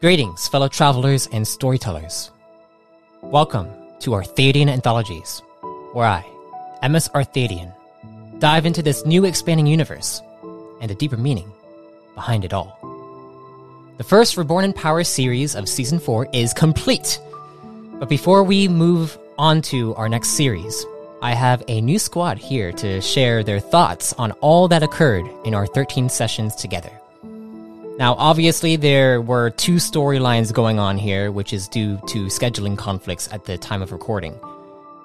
Greetings, fellow travelers and storytellers. Welcome to Arthadian Anthologies, where I, MS Arthadian, dive into this new expanding universe and the deeper meaning behind it all. The first Reborn in Power series of Season 4 is complete. But before we move on to our next series, I have a new squad here to share their thoughts on all that occurred in our 13 sessions together. Now, obviously, there were two storylines going on here, which is due to scheduling conflicts at the time of recording.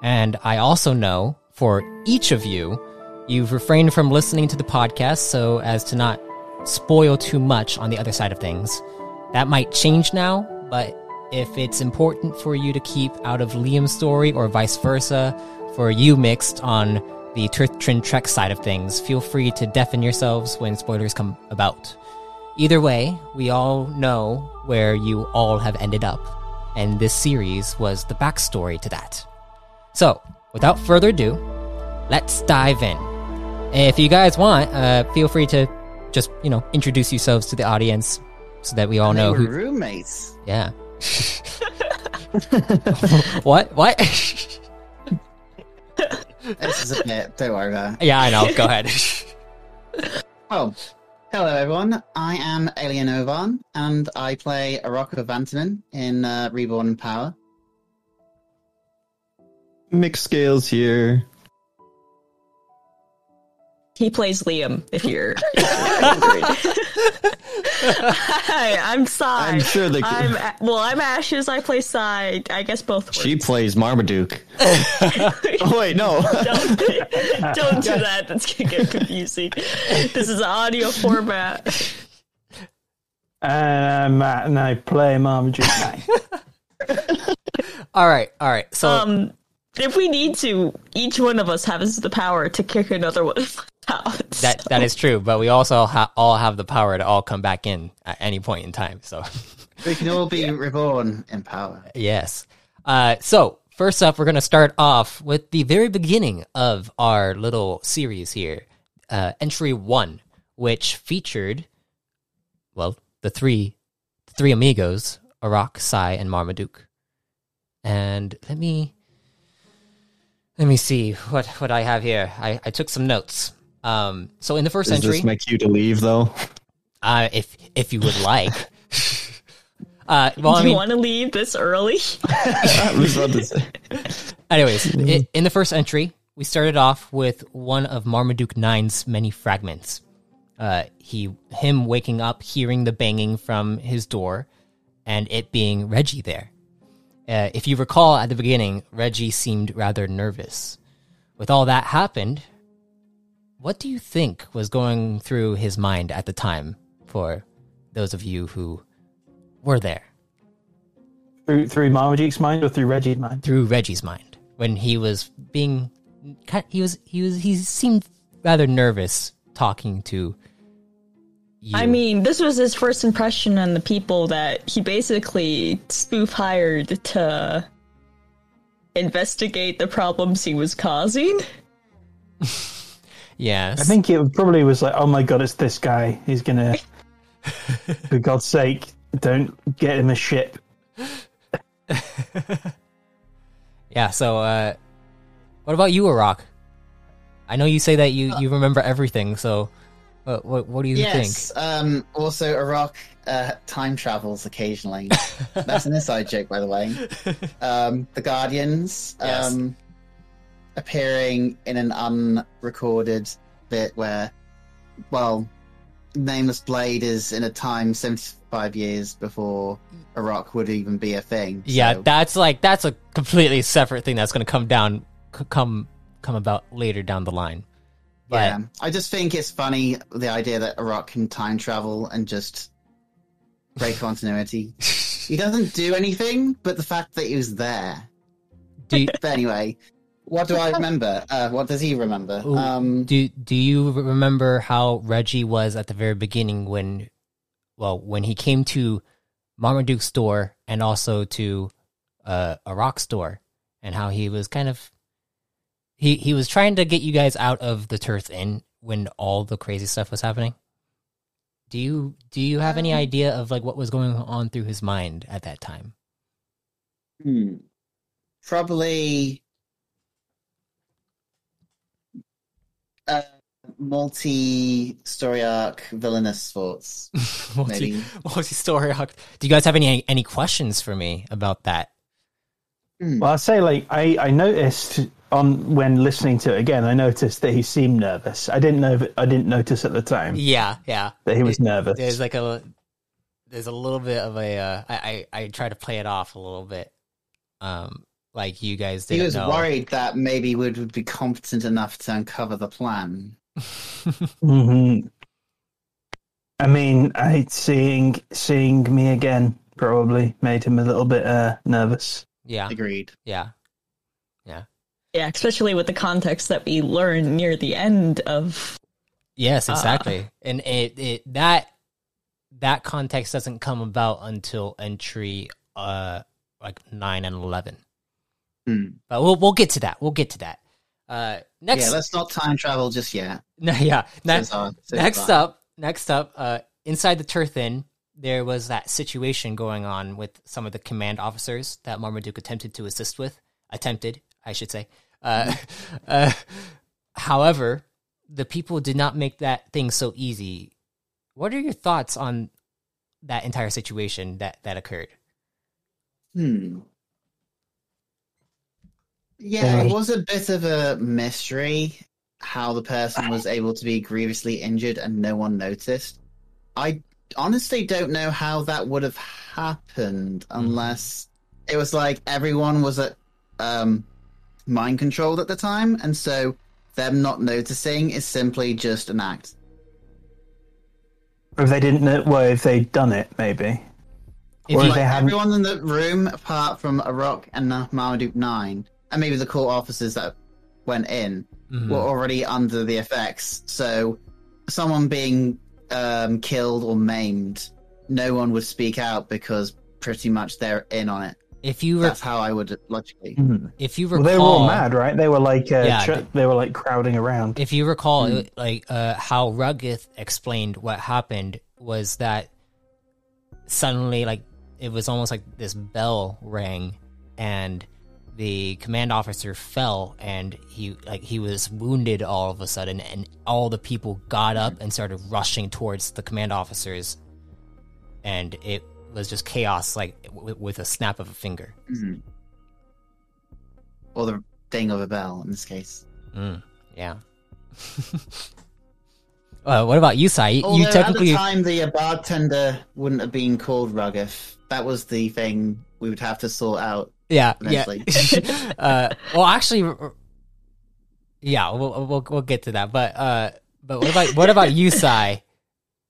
And I also know for each of you, you've refrained from listening to the podcast so as to not spoil too much on the other side of things. That might change now, but if it's important for you to keep out of Liam's story or vice versa, for you mixed on the Turtrin Trek side of things, feel free to deafen yourselves when spoilers come about. Either way, we all know where you all have ended up, and this series was the backstory to that. So, without further ado, let's dive in. If you guys want, uh, feel free to just, you know, introduce yourselves to the audience so that we all know who. roommates. Yeah. what? What? This is a bit. Don't worry about it. yeah, I know. Go ahead. Oh, hello everyone. I am Alien Ovan, and I play Aroko Vantanen in uh, Reborn Power. Mixed scales here. He plays Liam. If you're, if you're Hi, I'm Cy. I'm sure they I'm could. A- well. I'm Ashes. I play Cy. I guess both. She plays Marmaduke. oh wait, no. don't, don't do that. That's gonna get confusing. This is audio format. And I'm Matt, and I play Marmaduke all right. All right. So, Um, if we need to, each one of us has the power to kick another one out. that that is true, but we also ha- all have the power to all come back in at any point in time. So, We can all be reborn in power. yes. Uh, so first up, we're gonna start off with the very beginning of our little series here, uh, entry one, which featured, well, the three, the three amigos, Arok, Cy, and Marmaduke. And let me, let me see what what I have here. I I took some notes. Um, so in the first Does entry, this make you to leave though? Uh, if if you would like. uh, well, Do I you want to leave this early? I was about to say. anyways, i in the first entry, we started off with one of Marmaduke Nine's many fragments. Uh, he him waking up, hearing the banging from his door, and it being Reggie there. Uh, if you recall at the beginning, Reggie seemed rather nervous. With all that happened, what do you think was going through his mind at the time? For those of you who were there, through through Marmaduke's mind or through Reggie's mind? through Reggie's mind when he was being he was he was he seemed rather nervous talking to you. I mean, this was his first impression on the people that he basically spoof hired to investigate the problems he was causing. yes. I think it probably was like, oh my god, it's this guy. He's gonna, for God's sake, don't get him a ship. yeah. So, uh, what about you, Arok? I know you say that you you remember everything. So, what what, what do you think? yes. Um, also, Arok uh, time travels occasionally. That's an inside joke, by the way. Um, the Guardians Yes. um, appearing in an unrecorded bit where, well, Nameless Blade is in a time 75 years before rock would even be a thing. Yeah, that's like that's a completely separate thing that's going to come down, come come about later down the line. But yeah. I just think it's funny the idea that rock can time travel and just break continuity. he doesn't do anything, but the fact that he was there. do you, But anyway, what do I remember? Uh, what does he remember? Ooh. Um, do do you remember how Reggie was at the very beginning when, well, when he came to Marmaduke's store and also to uh, a rock store, and how he was kind of he he was trying to get you guys out of the Turth Inn when all the crazy stuff was happening. Do you do you have any Um, idea of like what was going on through his mind at that time? hmm. Probably uh, multi-story arc villainous thoughts. multi multi story arc. Do you guys have any any questions for me about that? Hmm. Well, I'd say like I, I noticed on when listening to it again, I noticed that he seemed nervous. I didn't know if I didn't notice at the time Yeah, yeah. that he was It- nervous. There's like a there's a little bit of a uh, I, I I try to play it off a little bit. Um, like you guys did. He was know. worried that maybe Wood would be competent enough to uncover the plan. hmm I mean, I seeing seeing me again probably made him a little bit uh, nervous. yeah, Agreed. yeah. Yeah, yeah. especially with the context that we learn near the end of. Yes, Ah. exactly. and it, it that that context doesn't come about until entry uh like 9 and 11. Hmm. But we'll we'll get to that. We'll get to that. Uh next Yeah, let's not time travel just yet. no, yeah. Next uh, says next up, next up, uh, inside the Turthin, there was that situation going on with some of the command officers that Marmaduke attempted to assist with. Attempted, I should say. Uh, uh, however, the people did not make that thing so easy. What are your thoughts on that entire situation that that occurred? Hmm. Yeah, it was a bit of a mystery how the person was able to be grievously injured and no one noticed. I honestly don't know how that would have happened unless it was like everyone was at um, mind controlled at the time, and so them not noticing is simply just an act. Or if they didn't know, well, if they'd done it, maybe. If Or if they hadn't- Everyone in the room, apart from Arok and Marmaduke Nine, and maybe the court officers that went in, Mhm. were already under the effects. So, someone being um, killed or maimed, no one would speak out because pretty much they're in on it. if you were, That's how I would logically. Mhm. if you Well, recall, they were all mad, right? They were like, uh, Yeah, tr- they- they were like crowding around. if you recall, Hmm. it- like uh, how Ruggith explained what happened was that suddenly, like it was almost like this bell rang, and the command officer fell, and he like he was wounded all of a sudden, and all the people got up and started rushing towards the command officers, and it was just chaos, like w- with a snap of a finger. Mhm. Or the ding of a bell in this case. Mm, yeah. uh, what about you, Cy? You- Although You technically at the time, the uh, bartender wouldn't have been called Ruggith. That was the thing we would have to sort out. Yeah, yeah. uh, well, actually, yeah, we'll, we'll we'll get to that. But uh, but what about what about you, Cy?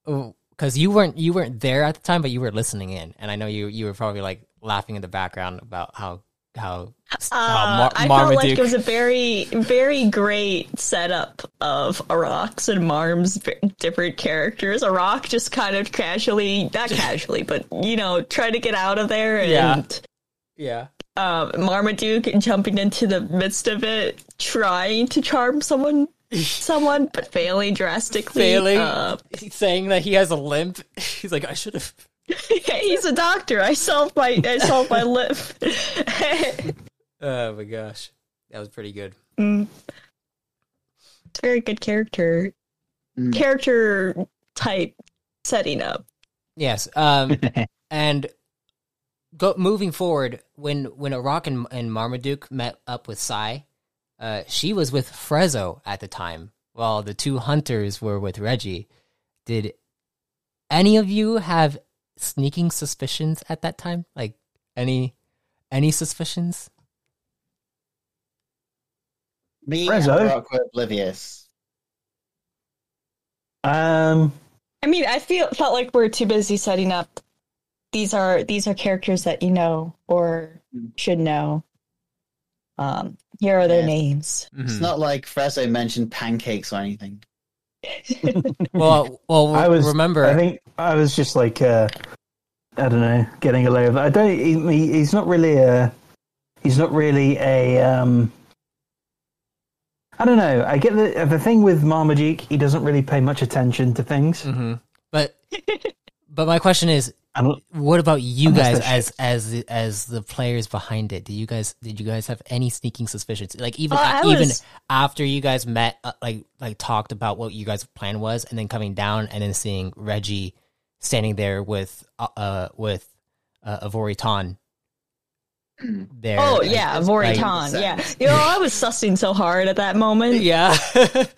Because you weren't you weren't there at the time, but you were listening in, and I know you you were probably like laughing in the background about how how, how Uh, Mar- I felt like it was a very, very great setup of Arok's and Marm's different characters. Arok just kind of casually, not casually, but you know, try to get out of there, and Yeah. yeah. Um, Marmaduke jumping into the midst of it, trying to charm someone, someone, but failing drastically. Failing, Uh, He's saying that he has a limp. He's like, I should have. he's a doctor. I solved my, I solved my limp. Oh my gosh, that was pretty good. Mm. It's a very good character Mm. character type setting up. Yes. Um, and go moving forward, when when Arok and, and Marmaduke met up with Cy, uh, she was with Frezzo at the time, while the two hunters were with Reggie. Did any of you have sneaking suspicions at that time? Like any any suspicions? Me Prezzo? and Brock were oblivious. Um, I mean, I feel felt like we're too busy setting up. These are these are characters that you know or Mm. should know. Um, here are their Yeah. names. Mm-hmm. It's not like Frezzo mentioned pancakes or anything. Well, well, I was. remember. I think I was just like, uh, I don't know, getting a lay of. I don't. He, he- he's not really a. He's not really a. Um, I don't know. I get the the thing with Marmaduke. He doesn't really pay much attention to things. Mhm. But but my question is, And what about you guys as as the, as the players behind it? Do you guys did you guys have any sneaking suspicions? Like even Oh, I even was- after you guys met, uh, like like talked about what you guys' plan was, and then coming down and then seeing Reggie standing there with uh, uh with uh, Avori Ton there. Oh like- yeah, it's Voriton. like- Yeah, you know, I was sussing so hard at that moment, yeah. but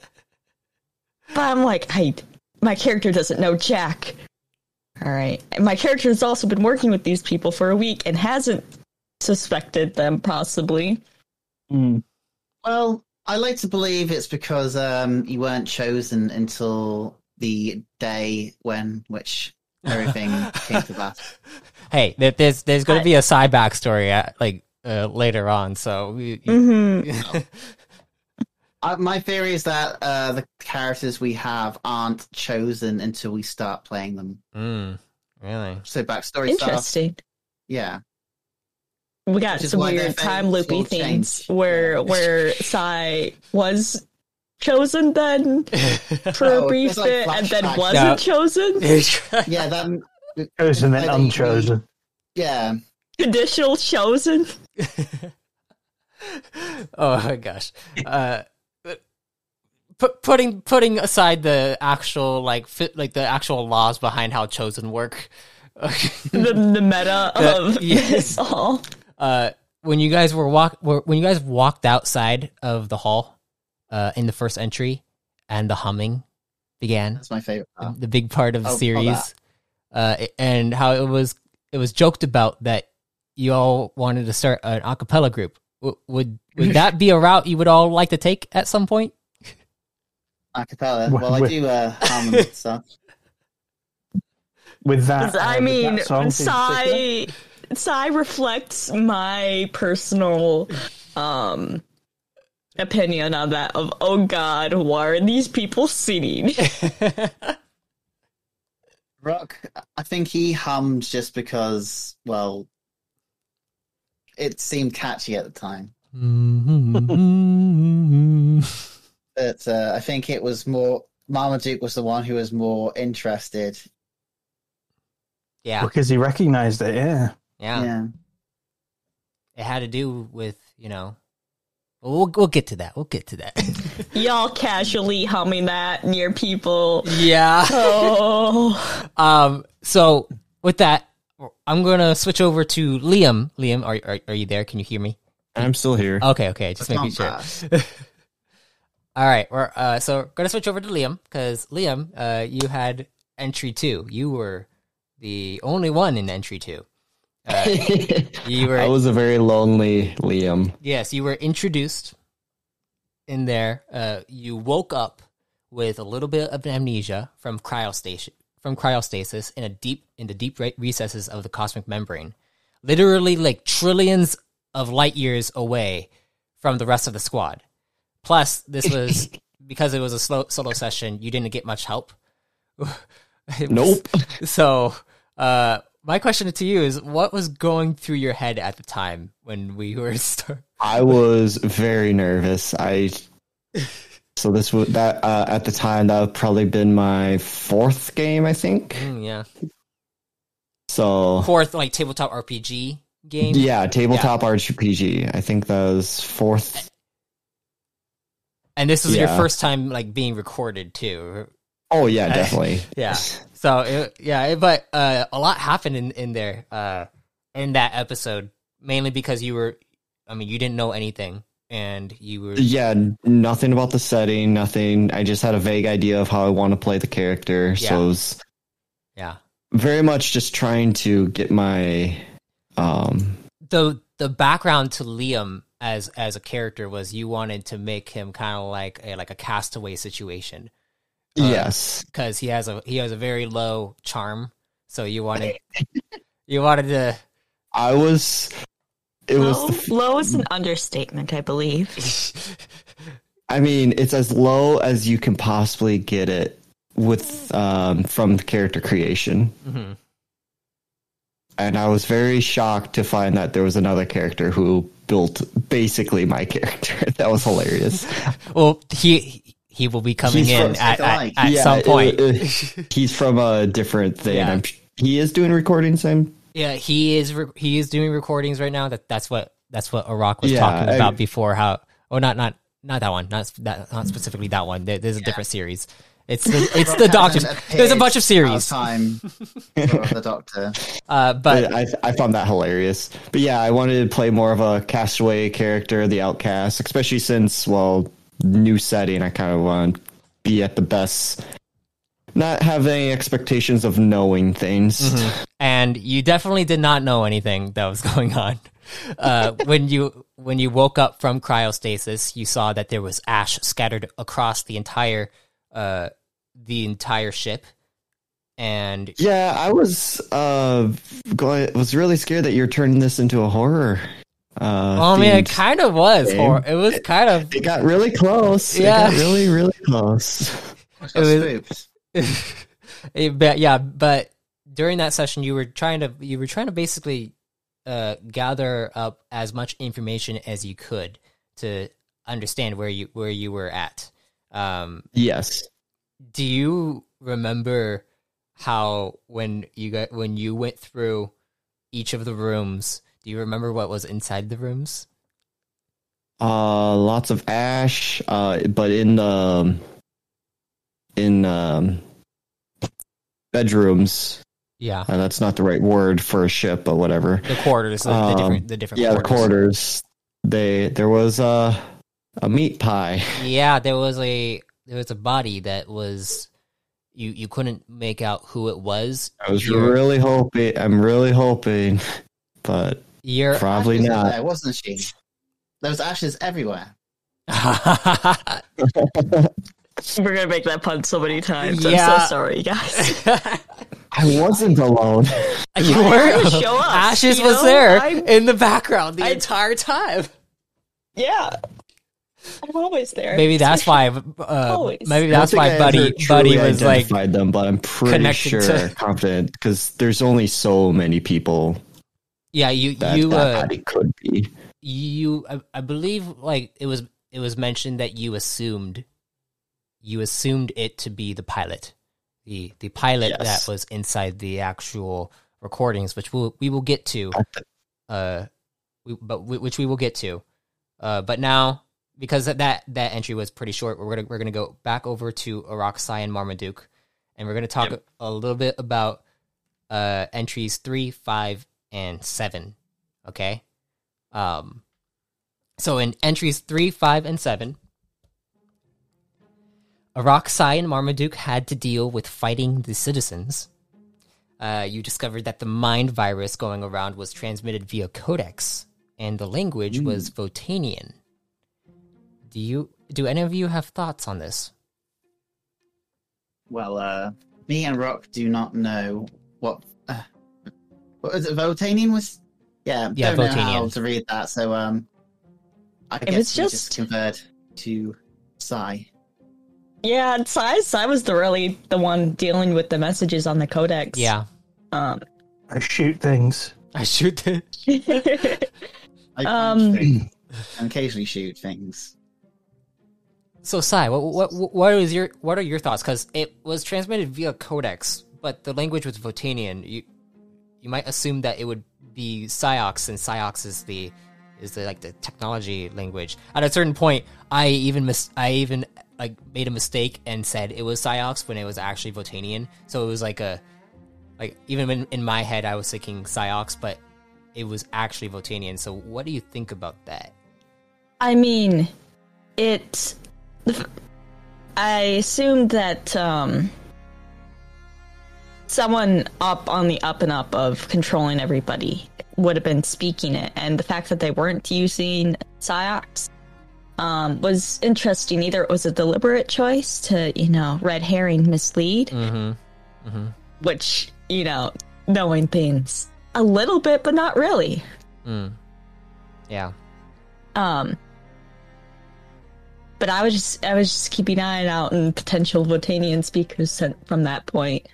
I'm like, I my character doesn't know Jack. All right, my character has also been working with these people for a week and hasn't suspected them possibly. Mm. Well, I like to believe it's because um, you weren't chosen until the day when which everything came to pass. hey, there's there's going to be a side backstory at, like uh, later on, so we, hmm Uh, my theory is that uh, the characters we have aren't chosen until we start playing them. mm, really. So backstory stuff, Interesting. yeah. We got Which some weird time loopy things change. where Yeah. where Cy was chosen then for Oh, a brief it's like bit and then wasn't No. chosen. Yeah, that. Chosen and I think we- unchosen. Yeah, Conditional chosen. oh my gosh. Uh, put, putting putting aside the actual like fit like the actual laws behind how chosen work. the the meta The- of yes. this all. uh, when you guys were walk were, when you guys walked outside of the hall, uh, in the first entry, and the humming began. that's my favorite. Part. the big part of the Oh, series, uh, and how it was it was joked about that you all wanted to start an a cappella group. W- would would that be a route you would all like to take at some point? Acapella. Well, Well, I do uh, hum and stuff. With that, uh, I with mean, that song in. Cy Cy reflects my personal um opinion on that of oh god, why are these people singing? Rock, I think he hummed just because, well, it seemed catchy at the time. But uh, I think it was more. Marmaduke was the one who was more interested. yeah, because he recognized it. Yeah. yeah, Yeah. It had to do with you know. We'll we'll get to that. We'll get to that. Y'all casually humming that near people. yeah. Oh, Um. So with that, I'm gonna switch over to Liam. Liam, are are, are you there? Can you hear me? I'm still here. Okay. Okay. Just Come making sure. All right, we're uh, so we're gonna switch over to Liam because Liam, uh, you had entry two. You were the only one in entry two. Uh, you were I was a very lonely Liam. yes, you were introduced in there. Uh, you woke up with a little bit of amnesia from cryostation from cryostasis in a deep in the deep recesses of the cosmic membrane, literally like trillions of light years away from the rest of the squad. Plus, this was because it was a slow, solo session. You didn't get much help. Was- Nope. So, uh, my question to you is, what was going through your head at the time when we were start? I was very nervous. I so this would that uh, at the time that would probably been my fourth game, I think. Mm, yeah, So fourth like tabletop RPG game. yeah, tabletop RPG. I think that was fourth. And this was your first time like being recorded too. Oh yeah, definitely. Yeah. So it, yeah, it- but uh, a lot happened in in there uh, in that episode, mainly because you were, I mean, you didn't know anything, and you were Yeah, nothing about the setting, nothing. I just had a vague idea of how I want to play the character. Yeah. So it was, Yeah. very much just trying to get my um the the background to Liam as as a character was you wanted to make him kind of like a like a castaway situation Uh, yes because he has a he has a very low charm. So you wanted you wanted to I was it was low, the f- low is an understatement, I believe. I mean it's as low as you can possibly get it with um from the character creation. Mhm. And I was very shocked to find that there was another character who built basically my character. that was hilarious. well he he will be coming He's in from- at, at, at Yeah, some point. it- he's from a different thing. Yeah. I'm, he is doing recordings. I'm Yeah, he is. Re- he is doing recordings right now. That that's what that's what Arok was Yeah, talking I- about before. How? Oh, not not not that one. Not that. Not specifically that one. There, there's a different series. It's the it's the Doctors. There's a bunch of series. Time the Doctor. Uh, but But I, I found that hilarious. But yeah, I wanted to play more of a castaway character, the outcast, especially since, well, new setting. I kind of want to be at the best, not have any expectations of knowing things. and you definitely did not know anything that was going on. Uh, when you when you woke up from cryostasis, you saw that there was ash scattered across the entire uh, the entire ship, and Yeah, I was uh going, was really scared that you're turning this into a horror. Uh, oh man, it kind of was. game. Or it was kind of It got really close. Yeah. It got really, really close. Got It was- spooked. It- but yeah, but during that session, you were trying to you were trying to basically uh, gather up as much information as you could to understand where you where you were at. Um, Yes. do you remember how when you got when you went through each of the rooms? Do you remember what was inside the rooms? Uh, lots of ash. Uh, but in the in um, bedrooms. Yeah, Uh, that's not the right word for a ship, but whatever. the quarters, the, the Um, different the different Yeah, the quarters. quarters. They there was a a meat pie. Yeah, there was a there was a body that was you you couldn't make out who it was. I was You're- really hoping. I'm really hoping, but You're probably Ashes not. There, wasn't she? There was ashes everywhere. We're gonna make that pun so many times. I'm Yeah. so sorry, guys. I wasn't alone. you were had to show up, Ashes you was know? there I'm- in the background the I- entire time. yeah, I'm always there. Maybe that's why. Uh, Always. maybe that's why Buddy Buddy truly was like identified them, but I'm pretty sure, to- confident, because there's only so many people yeah you that you that uh, body could be. you I, I believe like it was it was mentioned that you assumed you assumed it to be the pilot the the pilot Yes. that was inside the actual recordings which we'll, we will get to uh we, but we, which we will get to uh but now because that that, that entry was pretty short we're gonna we're gonna go back over to Araxai and Marmaduke and we're gonna talk Yep. a, a little bit about uh entries three five and seven okay um so in entries 3, 5, and 7, Araxai and Marmaduke had to deal with fighting the citizens. Uh, you discovered that the mind virus going around was transmitted via codex, and the language was Votanian. Do you do any of you have thoughts on this? Well, uh, me and Rock do not know what. Uh, what was it? Votanian was. Yeah, Yeah, don't know how to read that. So, um, I If guess it's just- just convert to Cy. Yeah, and Cy, Cy was the really the one dealing with the messages on the codex. Yeah, Um, I shoot things. I shoot the. I Um, things and occasionally shoot things. So, Cy, what what what is your what are your thoughts? Because it was transmitted via codex, but the language was Votanian. You you might assume that it would be Psyox, and Psyox is the is the like the technology language. At a certain point, I even mis- I even like made a mistake and said it was Psyox when it was actually Votanian. So it was like a like even in, in my head, I was thinking Psyox, but it was actually Votanian. So, what do you think about that? I mean, it. I assumed that um, someone up on the up and up of controlling everybody would have been speaking it, and the fact that they weren't using Psyox um, was interesting. Either it was a deliberate choice to, you know, red herring mislead, Mm-hmm. which you know, knowing things a little bit, but not really. Mm. Yeah. Um, but I was just I was just keeping an eye out on potential Votanian speakers sent from that point.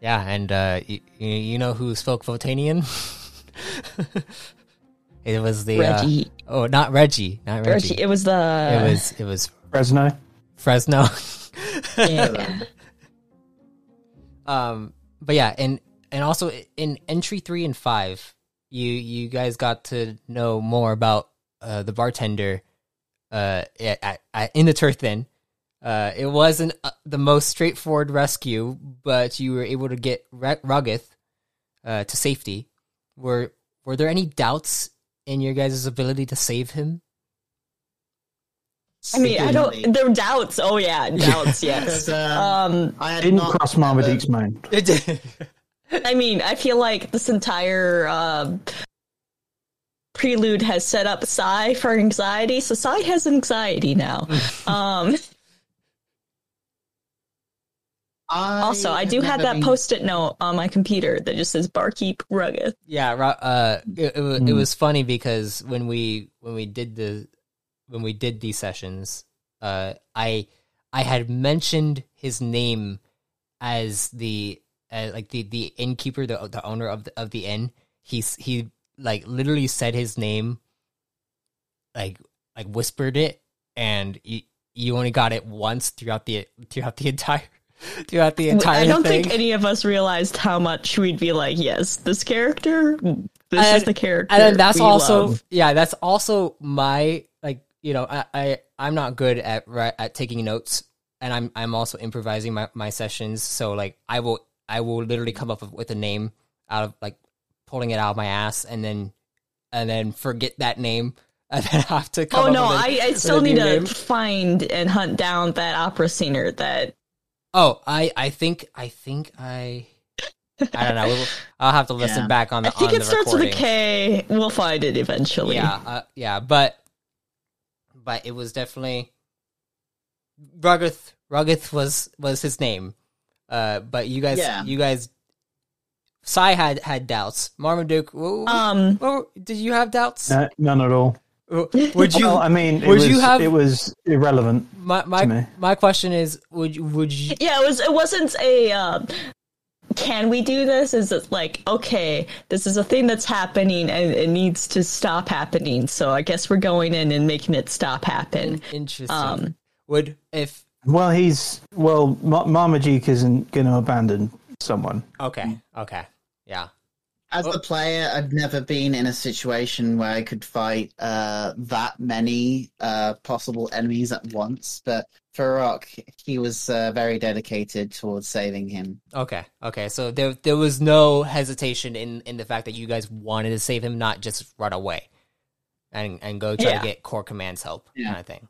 Yeah, and uh, you, you know who spoke Votanian? it was the uh, oh, not Reggie, not Reggie. Reggie, it was the It was it was Fresno. Fresno. yeah. um, but yeah, and and also in entry three and five, you you guys got to know more about uh, the bartender uh, at, at, in the turf then. Uh, it wasn't uh, the most straightforward rescue, but you were able to get Ra- Ruggith uh, to safety. Were were there any doubts in your guys' ability to save him? I mean, I don't. There were doubts. Oh yeah, doubts. Yes. um, Um, I had Didn't not cross Marmaduke's mind. I mean, I feel like this entire um, prelude has set up Cy for anxiety, so Cy has anxiety now. um, I also, I do have that been- post-it note on my computer that just says "Barkeep Rugged." Yeah, uh, it, it, wa- it Mm. was funny because when we when we did the when we did these sessions, uh, I I had mentioned his name as the uh, like the the innkeeper, the the owner of the of the inn. He's he like literally said his name, like like whispered it, and you you only got it once throughout the throughout the entire throughout the entire I don't thing. think any of us realized how much we'd be like, "Yes, this character. This And- is the character." and then that's also love." yeah that's also my like you know I, I i'm not good at at taking notes and i'm i'm also improvising my, my sessions so like i will i will literally come up with a name out of like pulling it out of my ass and then and then forget that name and then have to come Oh no, a- I, I still need to name. find and hunt down that opera singer that oh i i think i think i i don't know we'll, i'll have to listen Yeah. back on the I think it starts with a K. We'll find it eventually. Yeah, uh, yeah, but but it was definitely Ruggith. Ruggith was was his name. Uh, but you guys, Yeah. you guys, Cy had had doubts. Marmaduke, wh- Um, wh- did you have doubts? No, none at all. Would you? well, I mean, it would was, you have- it was irrelevant. my to my me. my question is, would you? Would you? yeah, it was. It wasn't a. Uh, can we do this? Is it like okay, this is a thing that's happening and it needs to stop happening? So I guess we're going in and making it stop happen. Interesting. Um, would if Well, he's well. Marmaduke isn't going to abandon someone. okay, okay, yeah, As a player, I've never been in a situation where I could fight uh, that many uh, possible enemies at once. But for Rock, he was uh, very dedicated towards saving him. okay, okay. So there there was no hesitation in in the fact that you guys wanted to save him, not just run away and and go try Yeah. to get core commands help Yeah. kind of thing.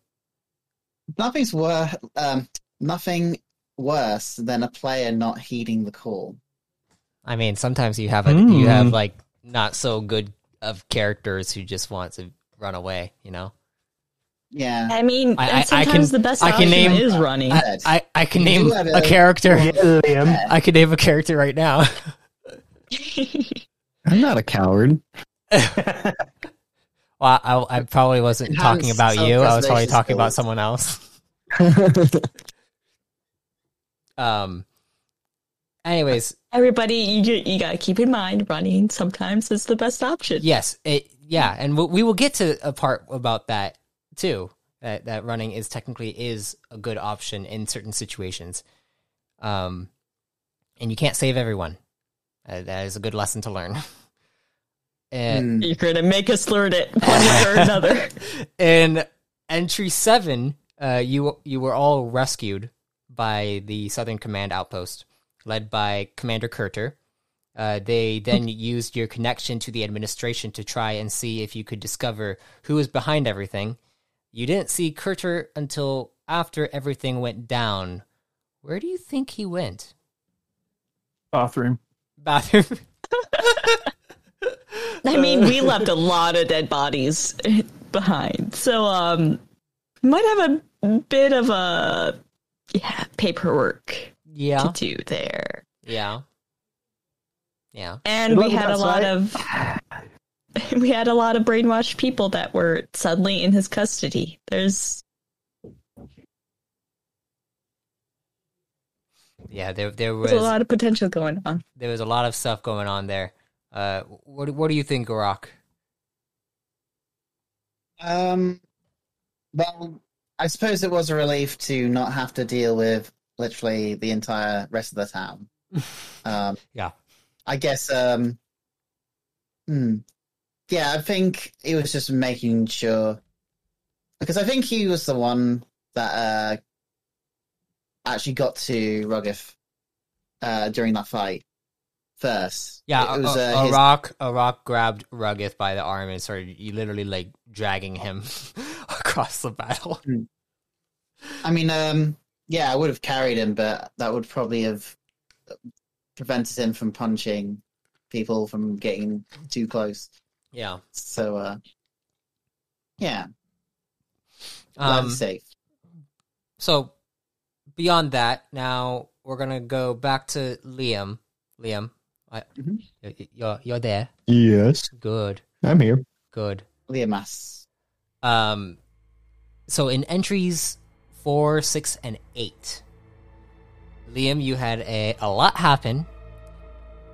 Nothing's wor- um, nothing worse than a player not heeding the call. I mean, sometimes you have a, you have Mm. like not so good of characters who just want to run away. You know, Yeah. I mean, I- I- I sometimes can- the best I can name- is running. I, I I can name a a- character. Yeah, Liam. I could name a character right now. I'm not a coward. Well, I, I probably wasn't Enhance talking about you. I was probably self-preservation talking about someone else. Um. Anyways, Everybody, you you gotta keep in mind, running sometimes is the best option. yes, it yeah, and we we will get to a part about that too. That that running is technically is a good option in certain situations. Um, and you can't save everyone. Uh, that is a good lesson to learn. and Hmm. You're gonna make us learn it one way or another. in entry seven, uh, you you were all rescued by the Southern Command outpost, led by Commander Kurter. Uh, they then used your connection to the administration to try and see if you could discover who was behind everything. You didn't see Kurter until after everything went down. Where do you think he went? Bathroom. bathroom. I mean, we left a lot of dead bodies behind, so um, might have a bit of a yeah paperwork yeah, to do there. yeah, yeah. And we had a lot right. of we had a lot of brainwashed people that were suddenly in his custody. There's Yeah, there there was there's a lot of potential going on. there was a lot of stuff going on there. Uh, what what do you think, Garak? Um, well, I suppose it was a relief to not have to deal with literally the entire rest of the town. Um, Yeah. I guess. Um, hmm. Yeah, I think he was just making sure because I think he was the one that uh, actually got to Ruggith uh, during that fight first. Yeah, it was a, uh, a his- rock a rock grabbed Ruggith by the arm and started literally like dragging him across the battle. I mean, um, yeah, I would have carried him, but that would probably have prevented him from punching people from getting too close. Yeah. So, uh, yeah, glad Um, he's safe. so beyond that, now we're gonna go back to Liam. Liam, I, Mhm. you're you're there. Yes, Good, I'm here. good. Liamas. Um, so in entries four, six, and eight, Liam, you had a, a lot happen.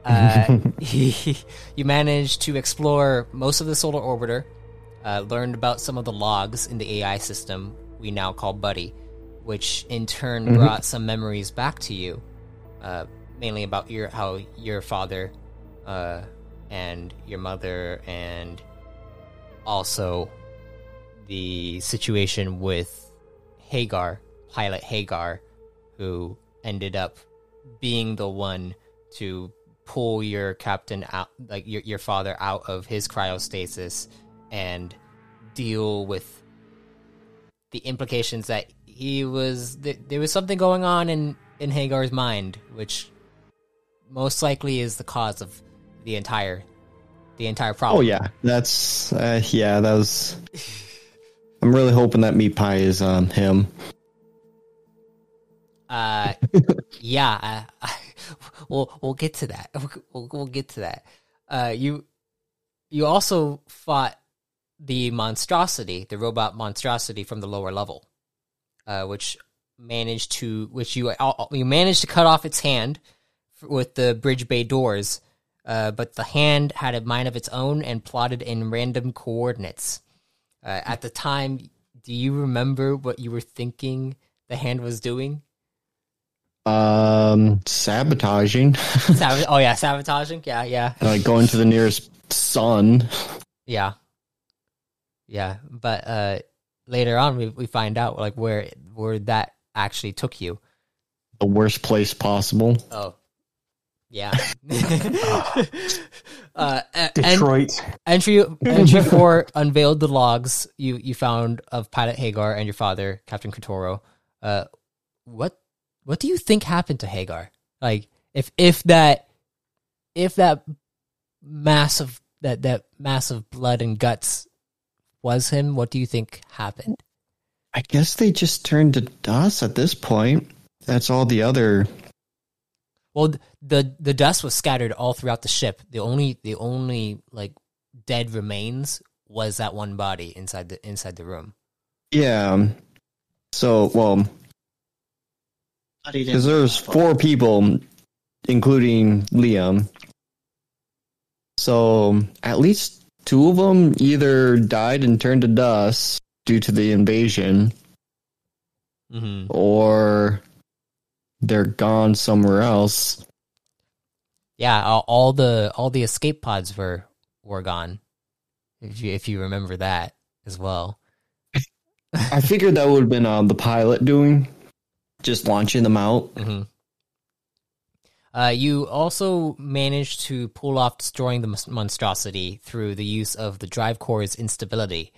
Uh, you managed to explore most of the solar orbiter, uh, learned about some of the logs in the AI system we now call Buddy, which in turn brought some memories back to you, uh, mainly about your how your father uh, and your mother and also the situation with Hagar, pilot Hagar, who ended up being the one to pull your captain out, like your your father out of his cryostasis and deal with the implications that he was th- there was something going on in in Hagar's mind, which most likely is the cause of the entire the entire problem. Oh yeah, that's uh, yeah. That was. I'm really hoping that meat pie is um him. Uh, yeah, uh, we'll we'll get to that. We'll, we'll get to that. Uh, you you also fought the monstrosity, the robot monstrosity from the lower level, uh, which managed to which you you managed to cut off its hand with the bridge bay doors. Uh, but the hand had a mind of its own and plotted in random coordinates. Uh, at the time, do you remember what you were thinking the hand was doing? Um, sabotaging, Sab- oh yeah, sabotaging. Yeah, yeah, like going to the nearest sun. yeah, yeah. But uh, later on, we we find out like where where that actually took you. The worst place possible. Oh, yeah. uh, and Detroit. entry entry four unveiled the logs you you found of Pilot Hagar and your father, Captain Kotoro. Uh, what what do you think happened to Hagar? Like, if if that if that massive that that massive blood and guts was him, what do you think happened? I guess they just turned to dust at this point. That's all the other. Well, the the dust was scattered all throughout the ship. The only the only like dead remains was that one body inside the inside the room. Yeah. um, So well, because there's four people, including Liam. So at least two of them either died and turned to dust due to the invasion, Mm-hmm. or they're gone somewhere else. Yeah, all, all the all the escape pods were were gone. If you if you remember that as well. I figured that would have been uh, the pilot doing, just launching them out. hmm Uh, you also managed to pull off destroying the monstrosity through the use of the drive core's instability.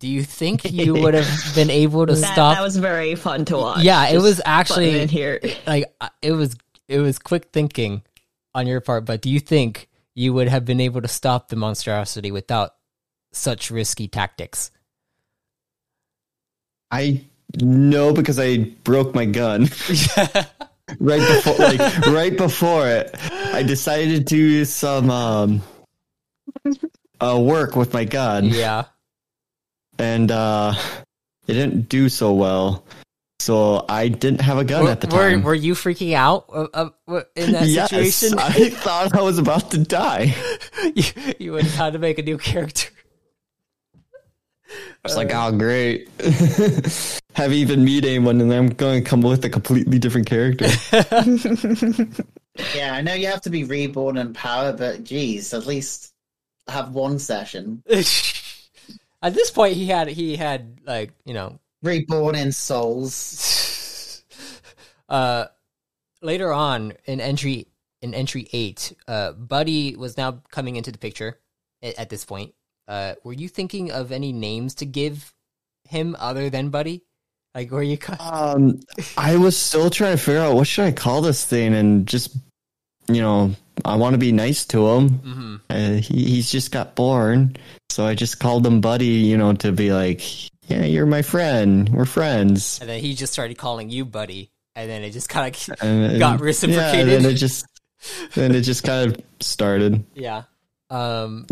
Do you think you would have been able to That, stop? that was very fun to watch. Yeah, it Just was actually- in here. like uh, it was it was quick thinking on your part, but do you think you would have been able to stop the monstrosity without such risky tactics? I no because I broke my gun right before like right before it. I decided to do some um uh work with my gun yeah. And uh it didn't do so well. So I didn't have a gun Were, at the time. were you freaking out uh, uh, in that yes, situation? I thought I was about to die. you, you would have had to make a new character. I was like, oh great. Haven't even meet anyone and I'm going to come with a completely different character. Yeah, I know you have to be reborn in power, but geez, at least have one session. At this point, he had he had like you know Reborn in souls. uh later on in entry in entry eight, uh Buddy was now coming into the picture at, at this point. Uh were you thinking of any names to give him other than Buddy? Like were you ki- Um, I was still trying to figure out what should I call this thing, and just you know, I want to be nice to him. Mhm. Uh, he, he's just got born, so I just called him Buddy. You know, to be like, yeah, you're my friend. We're friends. and then he just started calling you Buddy and then it just kind of And, Got reciprocated. Yeah, then it just then it just kind of started. Yeah. Um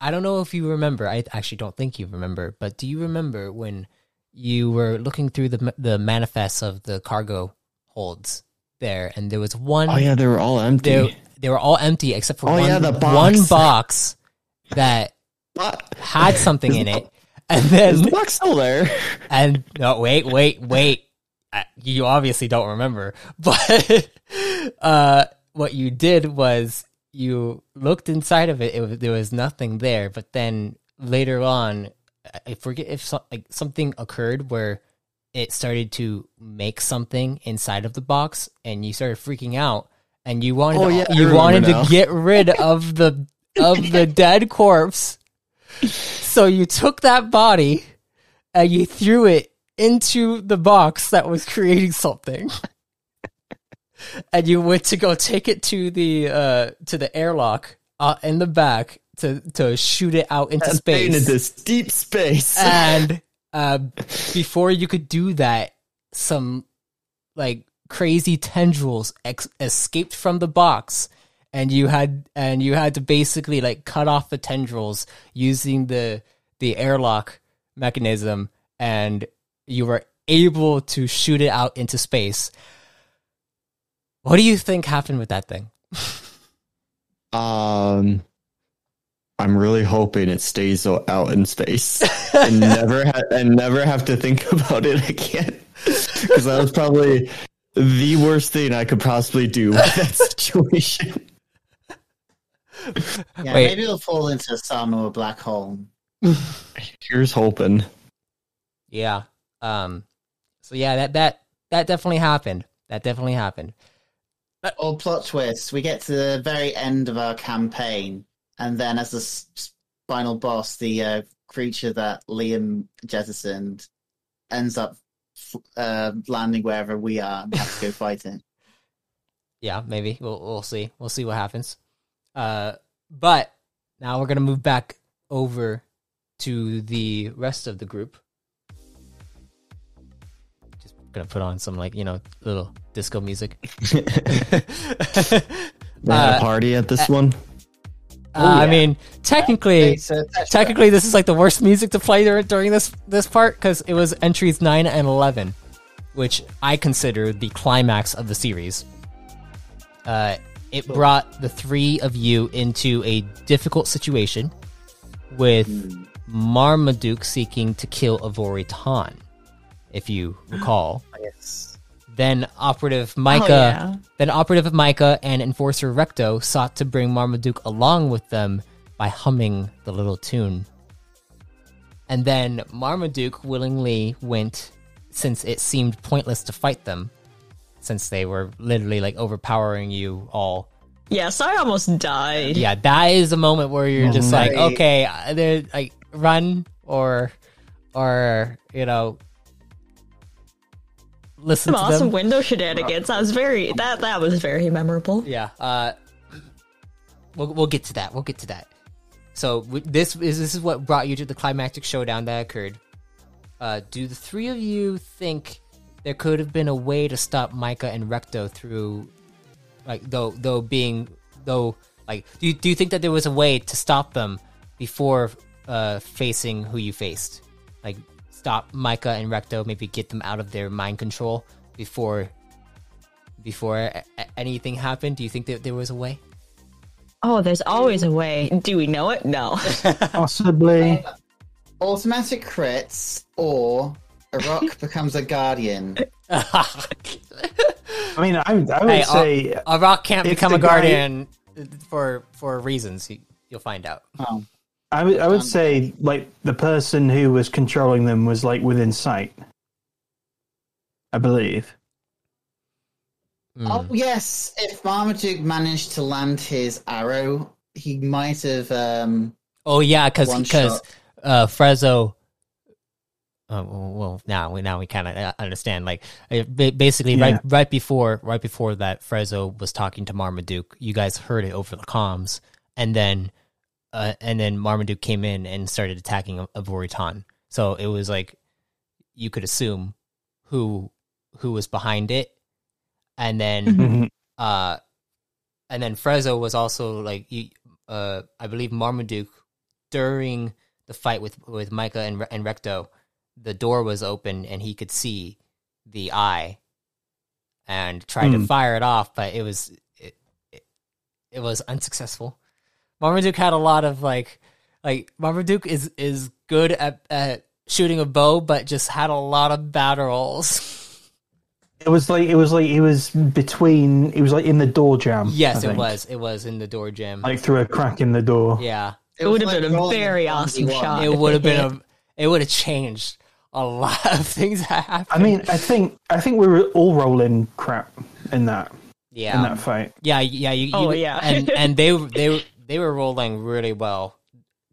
I don't know if you remember. I actually don't think you remember, but do you remember when you were looking through the the manifests of the cargo holds there and there was one Oh yeah, they were all empty. they they were all empty except for Oh, one, yeah, the box. one box that had something in it. And Is then the box still there? and no, wait, wait, wait. You obviously don't remember, but uh, what you did was you looked inside of it. it was, there was nothing there, but then later on, I- I forget if so, like something occurred where it started to make something inside of the box, and you started freaking out, and you wanted Oh, to, yeah, you wanted now. to get rid of the of the dead corpse. So you took that body and you threw it into the box that was creating something. and you went to go take it to the uh to the airlock uh, in the back to to shoot it out into And space. this deep space. And uh before you could do that, some like crazy tendrils ex- escaped from the box and you had and you had to basically like cut off the tendrils using the the airlock mechanism and you were able to shoot it out into space. What do you think happened with that thing? Um, I'm really hoping it stays out in space and never ha- and never have to think about it again. Because that was probably the worst thing I could possibly do with that situation. Yeah, Wait. maybe it'll fall into a sun or a black hole. Here's hoping. yeah um so yeah that that that definitely happened that definitely happened Or plot twist, we get to the very end of our campaign, and then as the s- final boss, the uh, creature that Liam jettisoned ends up uh, landing wherever we are and have to go fight it. yeah, maybe we'll we'll see. We'll see what happens. Uh, but now we're gonna move back over to the rest of the group. Just gonna put on some like you know little disco music. They had Uh, a party at this one. Uh, I mean, technically, technically, this is like the worst music to play dur- during this this part because it was entries nine and eleven, which I consider the climax of the series. Uh, it brought the three of you into a difficult situation with Marmaduke seeking to kill Avori Tan, if you recall. yes. Then operative oh, Micah, yeah. then operative Micah and enforcer Recto sought to bring Marmaduke along with them by humming the little tune. And then Marmaduke willingly went since it seemed pointless to fight them, since they were literally like overpowering you all. Yes, I almost died. Yeah, that is a moment where you're just like, Right. okay, uh, either like run or, or you know, listen Some to awesome them. window shenanigans. That was very that that was very memorable. Yeah. Uh, we'll we'll get to that. We'll get to that. So w- this is this is what brought you to the climactic showdown that occurred. Uh, do the three of you think there could have been a way to stop Micah and Recto through, like though though being though like do you, do you think that there was a way to stop them before uh, facing who you faced? Like stop Micah and Recto, maybe get them out of their mind control before before a- a- anything happened? Do you think that there was a way? Oh, there's always a way. Do we know it? No. Possibly. Automatic crits or a rock becomes a guardian. I mean, I, I would Hey, uh, say Arok can't become the a guy- guardian for for reasons. You, you'll find out. Oh, I would, I would say like the person who was controlling them was like within sight. I believe. Hmm. oh yes, if Marmaduke managed to land his arrow, he might have. um Oh yeah, because because uh, Frezzo. Uh, well, now we now we kind of understand. Like uh, basically, Yeah. right right before right before that, Frezzo was talking to Marmaduke. You guys heard it over the comms, and then uh, and then Marmaduke came in and started attacking Avoritan. So it was like you could assume who who was behind it, and then Mhm. uh and then Frezzo was also like you uh I believe Marmaduke during the fight with with Micah and and Recto the door was open and he could see the eye and tried to Hmm. fire it off but it was it, it, it was unsuccessful. Marmaduke had a lot of like like Marmaduke is is good at at shooting a bow but just had a lot of bad rolls. It was like it was like it was between. It was like in the door jam. yes, I it think. was. It was in the door jam. like through a crack in the door. yeah. It would have was been a very 1v1. awesome shot. it would have been a it would have changed a lot of things that happened. I mean, I think I think we were all rolling crap in that Yeah. in that fight. yeah, yeah. You, Oh, yeah. and and they they were- they were rolling really well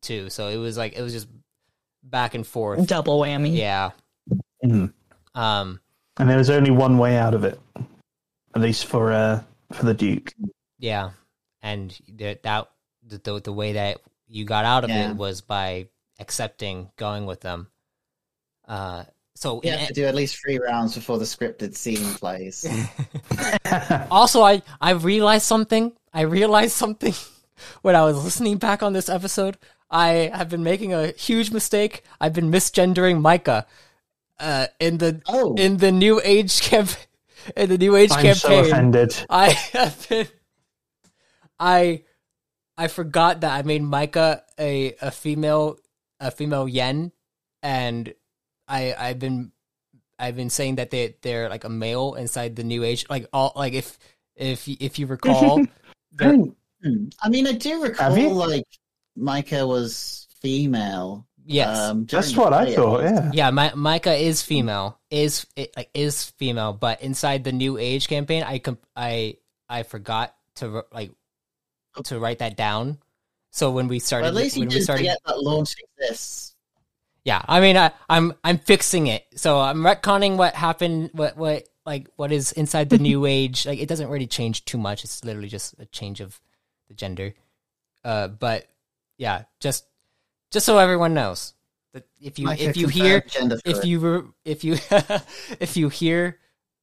too. So it was like it was just back and forth. double whammy. Yeah. Mhm. Um. And there was only one way out of it, at least for uh for the Duke. Yeah. And the, that the, the the way that you got out of Yeah. it was by accepting going with them. Uh. So You in- have to do at least three rounds before the scripted scene plays. also i i realized something i realized something when i was listening back on this episode i have been making a huge mistake i've been misgendering micah uh in the Oh. in the new age camp in the new age I'm so campaign offended. i have been i i forgot that i made micah a a female a female yen and i i've been I've been saying that they they're like a male inside the new age. Like all like if if if you recall, I mean, Hmm. I do recall you? like Micah was female. yes, Um, that's what I thought. Yeah. yeah. My, Micah is female. Is it, is female, but inside the new age campaign, I comp- I I forgot to like to write that down. So when we But started, at least you when we didn't started, forget that launch exists. yeah. I mean, I, I'm I'm fixing it. So I'm retconning what happened. What what like what is inside the new age? Like it doesn't really change too much. It's literally just a change of the gender. Uh, but yeah, just just so everyone knows that if you Micah if you hear if you if you if you hear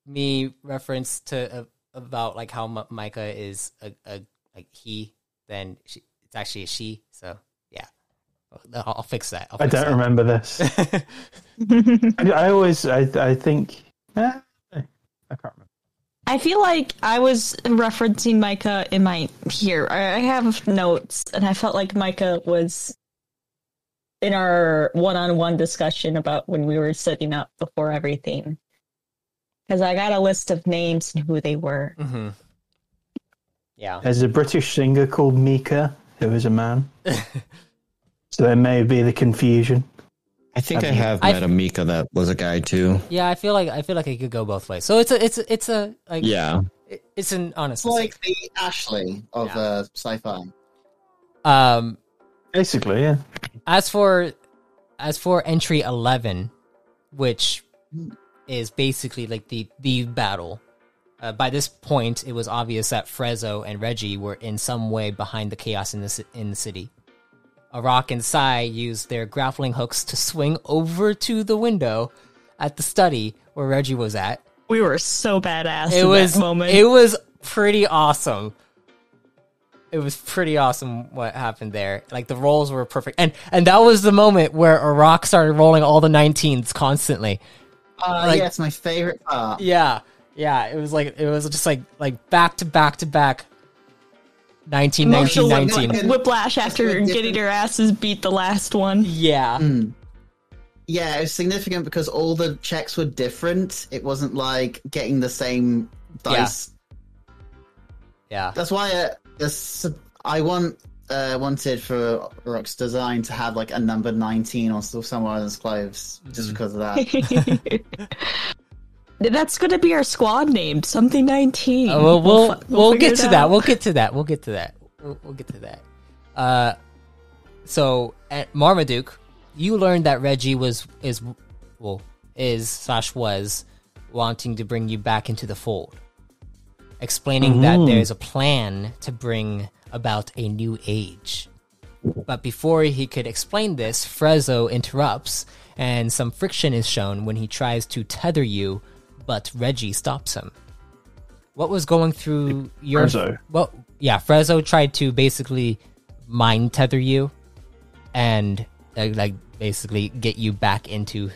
me reference to uh, about like how M- Micah is a, a like he, then she, it's actually a she. So yeah, I'll, I'll fix that. I'll I don't that. remember this. I, I always, I, I think, eh, I can't remember. I feel like I was referencing Micah in my here. I I have notes, and I felt like Micah was in our one-on-one discussion about when we were setting up before everything. Because I got a list of names and who they were. hmm Yeah. There's a British singer called Mika who is a man. so there may be the confusion. I think I Have you- have I- met a Mika that was a guy too. Yeah, I feel like I feel like it could go both ways. So it's a it's a, it's a like Yeah. it's an honest It's like the Ashley of Yeah. uh, sci-fi. um Basically, yeah. as for as for entry 11 which is basically like the the battle. Uh, by this point, it was obvious that Frezzo and Reggie were in some way behind the chaos in the in the city. Arok and Cy used their grappling hooks to swing over to the window at the study where Reggie was at. We were so badass It in was that moment. it was pretty awesome. It was pretty awesome what happened there. Like the rolls were perfect, and and that was the moment where Arok started rolling all the 19s constantly. Uh, Like- yeah, it's my favorite part. Yeah, yeah. It was like it was just like like back to back to back. 19, 19, 19. whip- whiplash after getting their asses beat the last one. Yeah, Mm. Yeah, it was significant because all the checks were different. It wasn't like getting the same dice. yeah. That's why uh, I want uh, wanted for Rock's design to have like a number nineteen or so somewhere on his clothes, just because of that. That's gonna be our squad name, something nineteen. Uh, we'll we'll, fi- we'll, figure get it to that. We'll get to that. We'll get to that. We'll, we'll get to that. Uh, so at Marmaduke, you learned that Reggie was is well is slash was wanting to bring you back into the fold, explaining that there's a plan to bring about a new age. But before he could explain this, Frezzo interrupts, and some friction is shown when he tries to tether you, but Reggie stops him. What was going through your Frezzo. Well, yeah, Frezzo tried to basically mind tether you, and uh, like basically get you back into,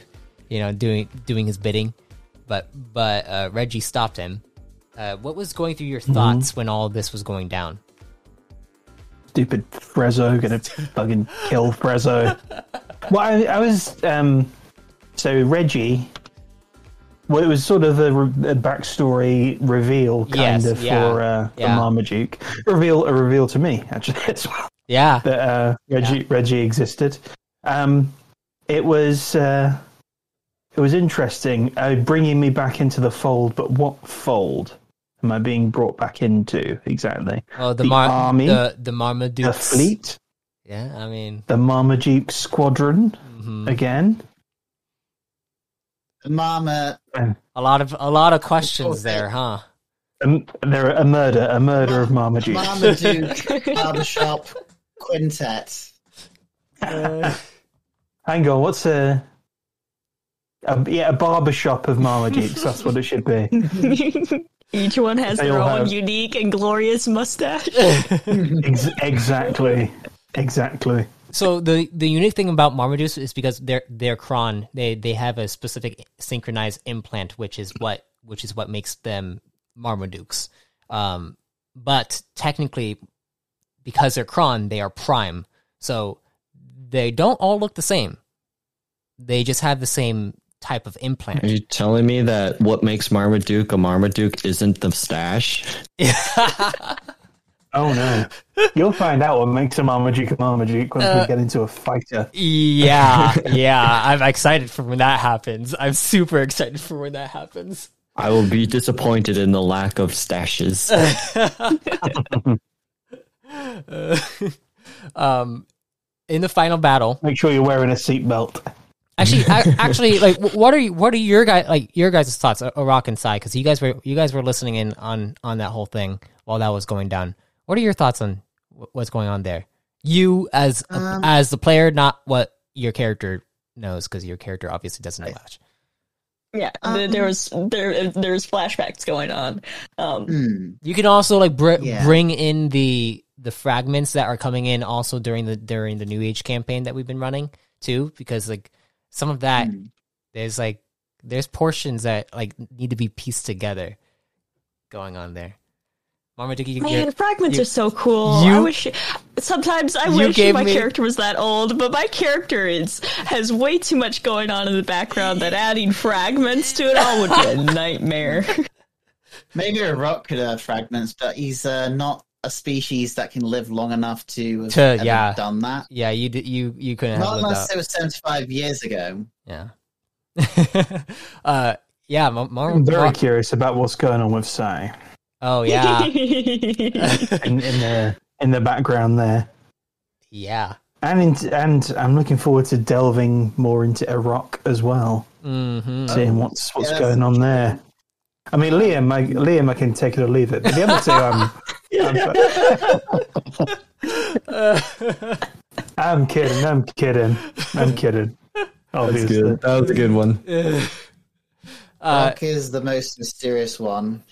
you know, doing doing his bidding. But but uh, Reggie stopped him. Uh, what was going through your thoughts when all this was going down? Stupid Frezzo, gonna fucking kill Frezzo. Well, I, I was um, so Reggie. Well, it was sort of a, re- a backstory reveal, kind Yes, of yeah, for uh, yeah. for Marmaduke. Reveal a reveal to me actually as well Yeah, that uh, Reggie Reggie existed. Um, it was uh, it was interesting, uh, bringing me back into the fold. But what fold am I being brought back into exactly? Oh, the, The Mar- army? the the The fleet, Yeah, I mean, the Marmaduke squadron mhm. again. Mama, a lot of a lot of questions there, huh? Um, there a murder, a murder of Marmaduke. Marmaduke Barbershop Quintet. Hang on, what's a, a yeah a barbershop of Marmadukes? That's what it should be. Each one has They their all own have- unique and glorious mustache. Ex- exactly, exactly. So the the unique thing about Marmaduke is because they're they're cron. They they have a specific synchronized implant, which is what which is what makes them Marmadukes. Um, but technically, because they're cron, they are prime. So they don't all look the same. They just have the same type of implant. Are you telling me that what makes Marmaduke a Marmaduke isn't the stash? Oh no, you'll find out what makes a Marmaduke a Marmaduke once Uh, we get into a fighter. yeah, yeah. I'm excited for when that happens. I'm super excited for when that happens. I will be disappointed in the lack of stashes. um, in the final battle, Make sure you're wearing a seatbelt. Actually, ac- actually, like, what are you, what are your guys like your guys' thoughts, Arok and side? Because you guys were you guys were listening in on on that whole thing while that was going down. What are your thoughts on what's going on there? You as a, Um, as the player, not what your character knows, because your character obviously doesn't know much. yeah, Um, there, there was there there's flashbacks going on. Um, Hmm. You can also like br- Yeah. bring in the the fragments that are coming in also during the during the New Age campaign that we've been running too, because like some of that Hmm. there's like there's portions that like need to be pieced together going on there. Marmaduke, you, Man, you're- fragments you- are so cool. you- I wish. Sometimes I wish my me- character was that old, but my character is has way too much going on in the background that adding fragments to it all would be a nightmare. Maybe Arok could have fragments, but he's uh, not a species that can live long enough to have To- yeah. done that. yeah, you d- you you couldn't Not lived unless up. it was 75 years ago. Yeah. uh, yeah, Mar- Mar- I'm very Mar- curious about what's going on with Cy oh yeah, in, in the in the background there. yeah. and in, and I'm looking forward to delving more into Arok as well, Mm-hmm. seeing what's what's Yeah. going on there. I mean, Liam, I, Liam, I can take it or leave it. But the other two, I'm, I'm, I'm kidding. I'm kidding. I'm kidding. That's good. That was a good one. Uh, Rock is the most mysterious one.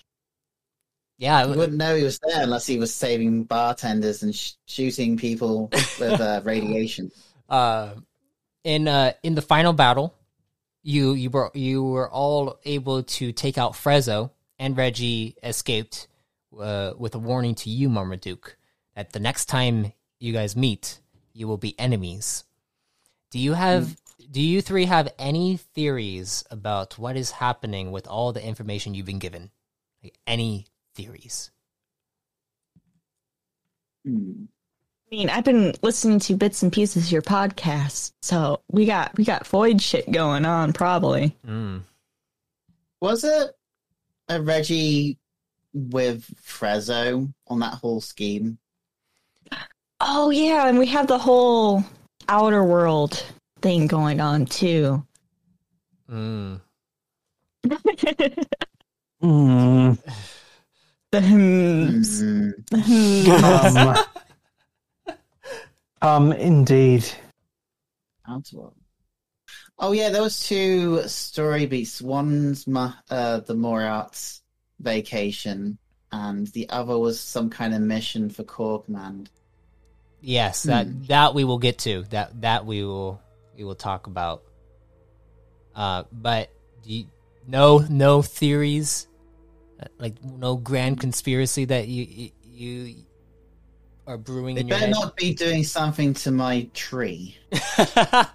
Yeah, You wouldn't know he was there unless he was saving bartenders and sh- shooting people with uh, radiation. uh, in uh, in the final battle, you you were you were all able to take out Frezzo, and Reggie escaped uh, with a warning to you, Marmaduke, that the next time you guys meet, you will be enemies. Do you have? Do you three have any theories about what is happening with all the information you've been given? Like any theories? Hmm. I mean, I've been listening to bits and pieces of your podcast, so we got we got void shit going on, probably. Mm. Was it a Reggie with Frezzo on that whole scheme? Oh yeah, and we have the whole outer world thing going on too. Mm. Mm, The hymns. Hmm. The hymns. Um, um, indeed. Oh yeah, there was two story beats. One's ma- uh, the Morat's vacation, and the other was some kind of mission for Core Command. Yes, that Hmm. that we will get to. That that we will we will talk about. Uh, but do you, no no theories, like no grand conspiracy that you you, you are brewing They in your better head. not be doing something to my tree.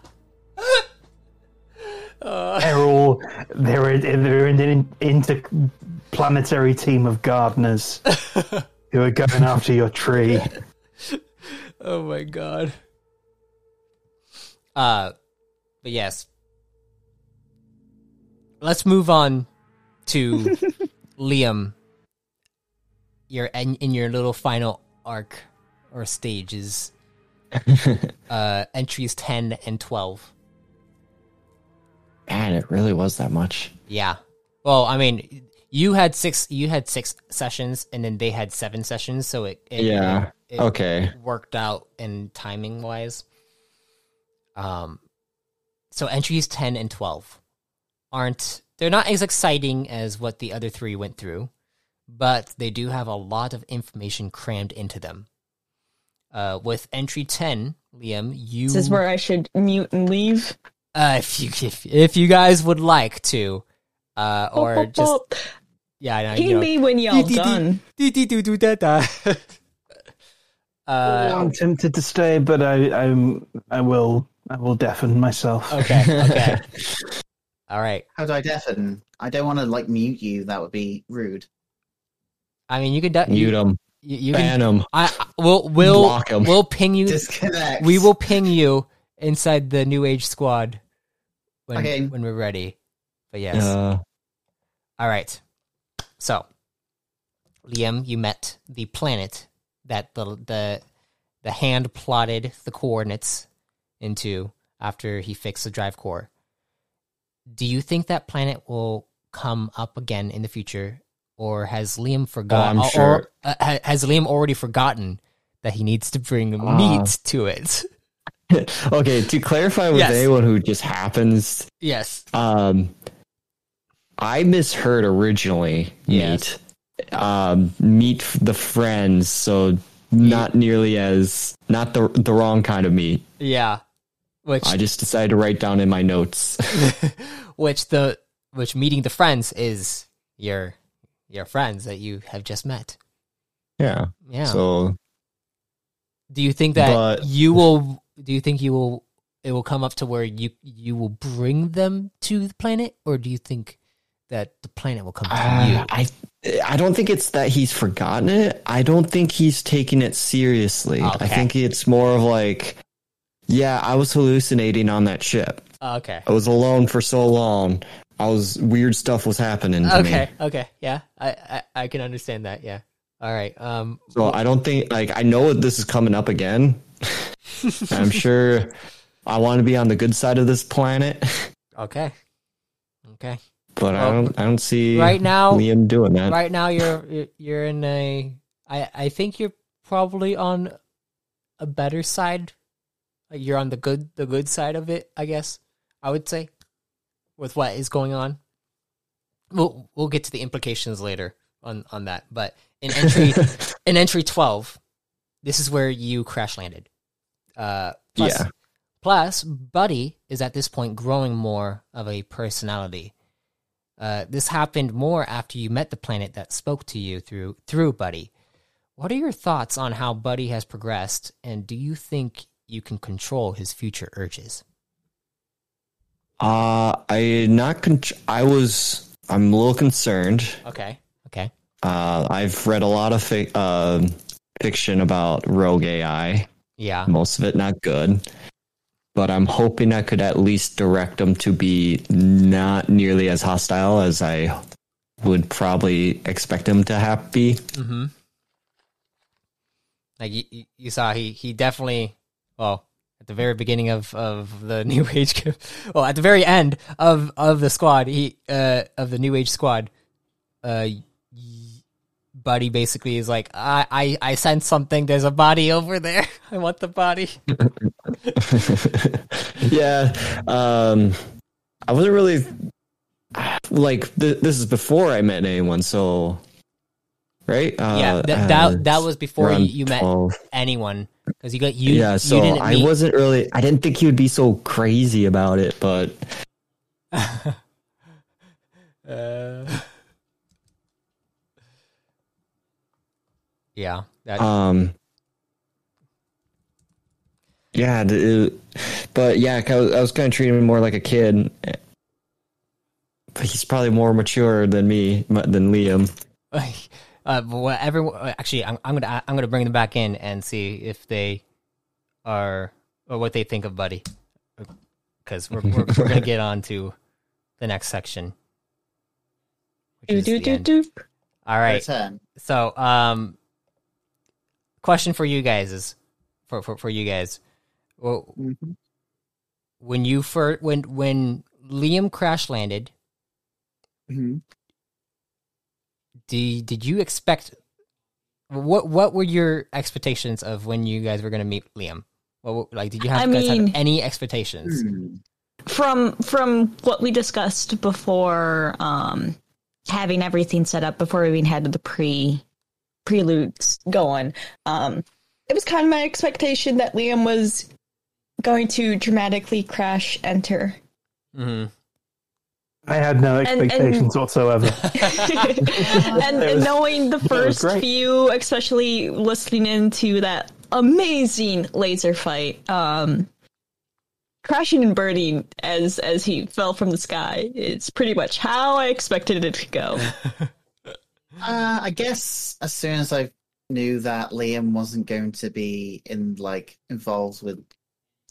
Uh, They're all they're they're in an interplanetary team of gardeners who are going after your tree. oh my god. Uh, but yes. Let's move on to Liam. Your in, in your little final arc or stages. uh, entries ten and twelve. Man, it really was that much. Yeah. Well, I mean, you had six. You had six sessions, and then they had seven sessions. So it, it Yeah. it, Okay. worked out in timing wise. Um, so entries ten and twelve aren't they're not as exciting as what the other three went through, but they do have a lot of information crammed into them. Uh, with entry ten, Liam, you This is where I should mute and leave. uh, if you if, if you guys would like to, uh, or just yeah, I know, ping you know, me when y'all dee, dee, done. dee, dee, doo, doo, da, da. uh, I'm tempted to stay, but I I'm, I will I will deafen myself. okay, okay, all right. How do I deafen? I don't want to like mute you. That would be rude. I mean, you can de- Mute you, them. you, you can Ban them. I I- we'll we'll we'll ping you. Disconnect. We will ping you inside the New Age Squad when Okay. when we're ready. But yes, Uh, all right. So, Liam, you met the planet that the the the hand plotted the coordinates into after he fixed the drive core. Do you think that planet will come up again in the future, or has Liam forgotten? Or- sure. or, uh, has Liam already forgotten that he needs to bring Uh, meat to it? okay, to clarify with Yes. anyone who just happens, yes. um, I misheard originally. Yes. Meet, um, meet the friends. So not nearly as not the the wrong kind of meat. Yeah. Which I just decided to write down in my notes. which the which meeting the friends is your your friends that you have just met. yeah. Yeah. So do you think that but- you will do you think you will it will come up to where you you will bring them to the planet or do you think that the planet will come to uh, you? I I don't think it's that he's forgotten it. I don't think he's taking it seriously. Okay. I think it's more of like, yeah, I was hallucinating on that ship. Oh, okay. I was alone for so long. I was weird stuff was happening to Okay. me. Okay. Yeah. I, I I can understand that. Yeah. All right. Um So I don't think like I know that this is coming up again. I'm sure I want to be on the good side of this planet, Okay. Okay. but I don't. I don't see right now- Liam doing that. Right now, you're you're- you're in a. I I think you're probably on a better side. Like you're on the good the good side of it. I guess I would say with what is going on. We'll we'll get to the implications later on on that. But in entry in entry twelve, this is where you crash landed. Uh, plus, Yeah. Plus, Buddy is at this point growing more of a personality. Uh, this happened more after you met the planet that spoke to you through through Buddy. What are your thoughts on how Buddy has progressed, and do you think you can control his future urges? Uh, I not. Con- I was. I'm a little concerned. Okay, okay, Uh, I've read a lot of fi- uh, fiction about rogue AI. yeah, Most of it not good, but I'm hoping I could at least direct them to be not nearly as hostile as I would probably expect them to have be. mm-hmm. Like you, you- you saw, he he definitely well at the very beginning of of the New Age, well at the very end of of the squad, he uh of the New Age squad, uh. Buddy basically is like, I, I, I sense something. There's a body over there. I want the body. yeah, um, I wasn't really like th- this is before I met anyone, so right? Uh, yeah, that, uh, that that was before you, you met anyone because you got you. yeah, you so didn't I meet- wasn't really. I didn't think he would be so crazy about it, but Uh, yeah, that, um, yeah, it- but yeah, I was, I was kind of treating him more like a kid. But he's probably more mature than me, than Liam. uh, but what everyone actually, I'm, I'm gonna I'm gonna bring them back in and see if they are or what they think of Buddy, because we're, we're we're gonna get on to the next section. which Do is do the do end. do. All right. So, um, question for you guys is for for, for you guys. Well, Mhm. when you first when when Liam crash landed, Mhm. Did did you expect what what were your expectations of when you guys were going to meet Liam? What like did you have, I guys have any expectations? Hmm. from from what we discussed before um having everything set up before we even had the pre preludes going um it was kind of my expectation that liam was going to dramatically crash enter hmm I had no and- expectations whatsoever. and, and knowing the first few especially listening into that amazing laser fight um crashing and burning as as he fell from the sky it's pretty much how i expected it to go Uh, I guess as soon as I knew that Liam wasn't going to be in like involved with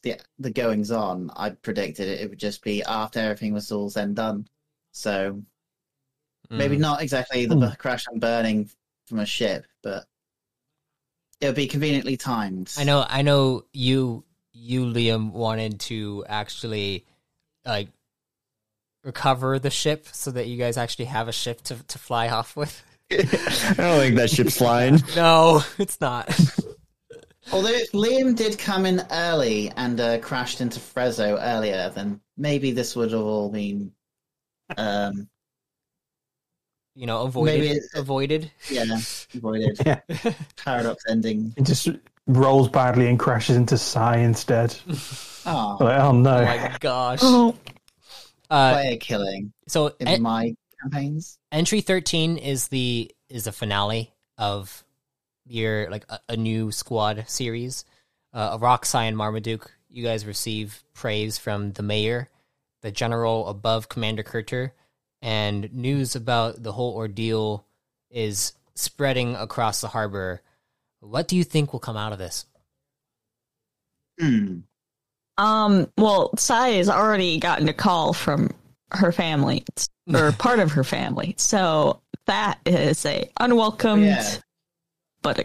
the the goings on, I predicted it, it would just be after everything was all said and done. So maybe Mm. not exactly the bu- crash and burning from a ship, but it would be conveniently timed. I know, I know you, you Liam wanted to actually like recover the ship so that you guys actually have a ship to to fly off with. I don't think that ship's flying. No, it's not. Although if Liam did come in early and uh, crashed into Frezzo earlier, then maybe this would have all been, um, you know, avoided, Maybe it- avoided. yeah, avoided. Yeah. Paradox ending. It just rolls badly and crashes into Cy instead. Oh, Like, oh Oh no. my gosh. oh Uh, player killing so in en- my campaigns. entry 13 is the is the finale of your like a, a new squad series uh, Roxai and Marmaduke you guys receive praise from the mayor the general above commander Kurter and news about the whole ordeal is spreading across the harbor what do you think will come out of this Hmm. Um, well, Cy has already gotten a call from her family or part of her family, so that is a unwelcomed, Yeah. But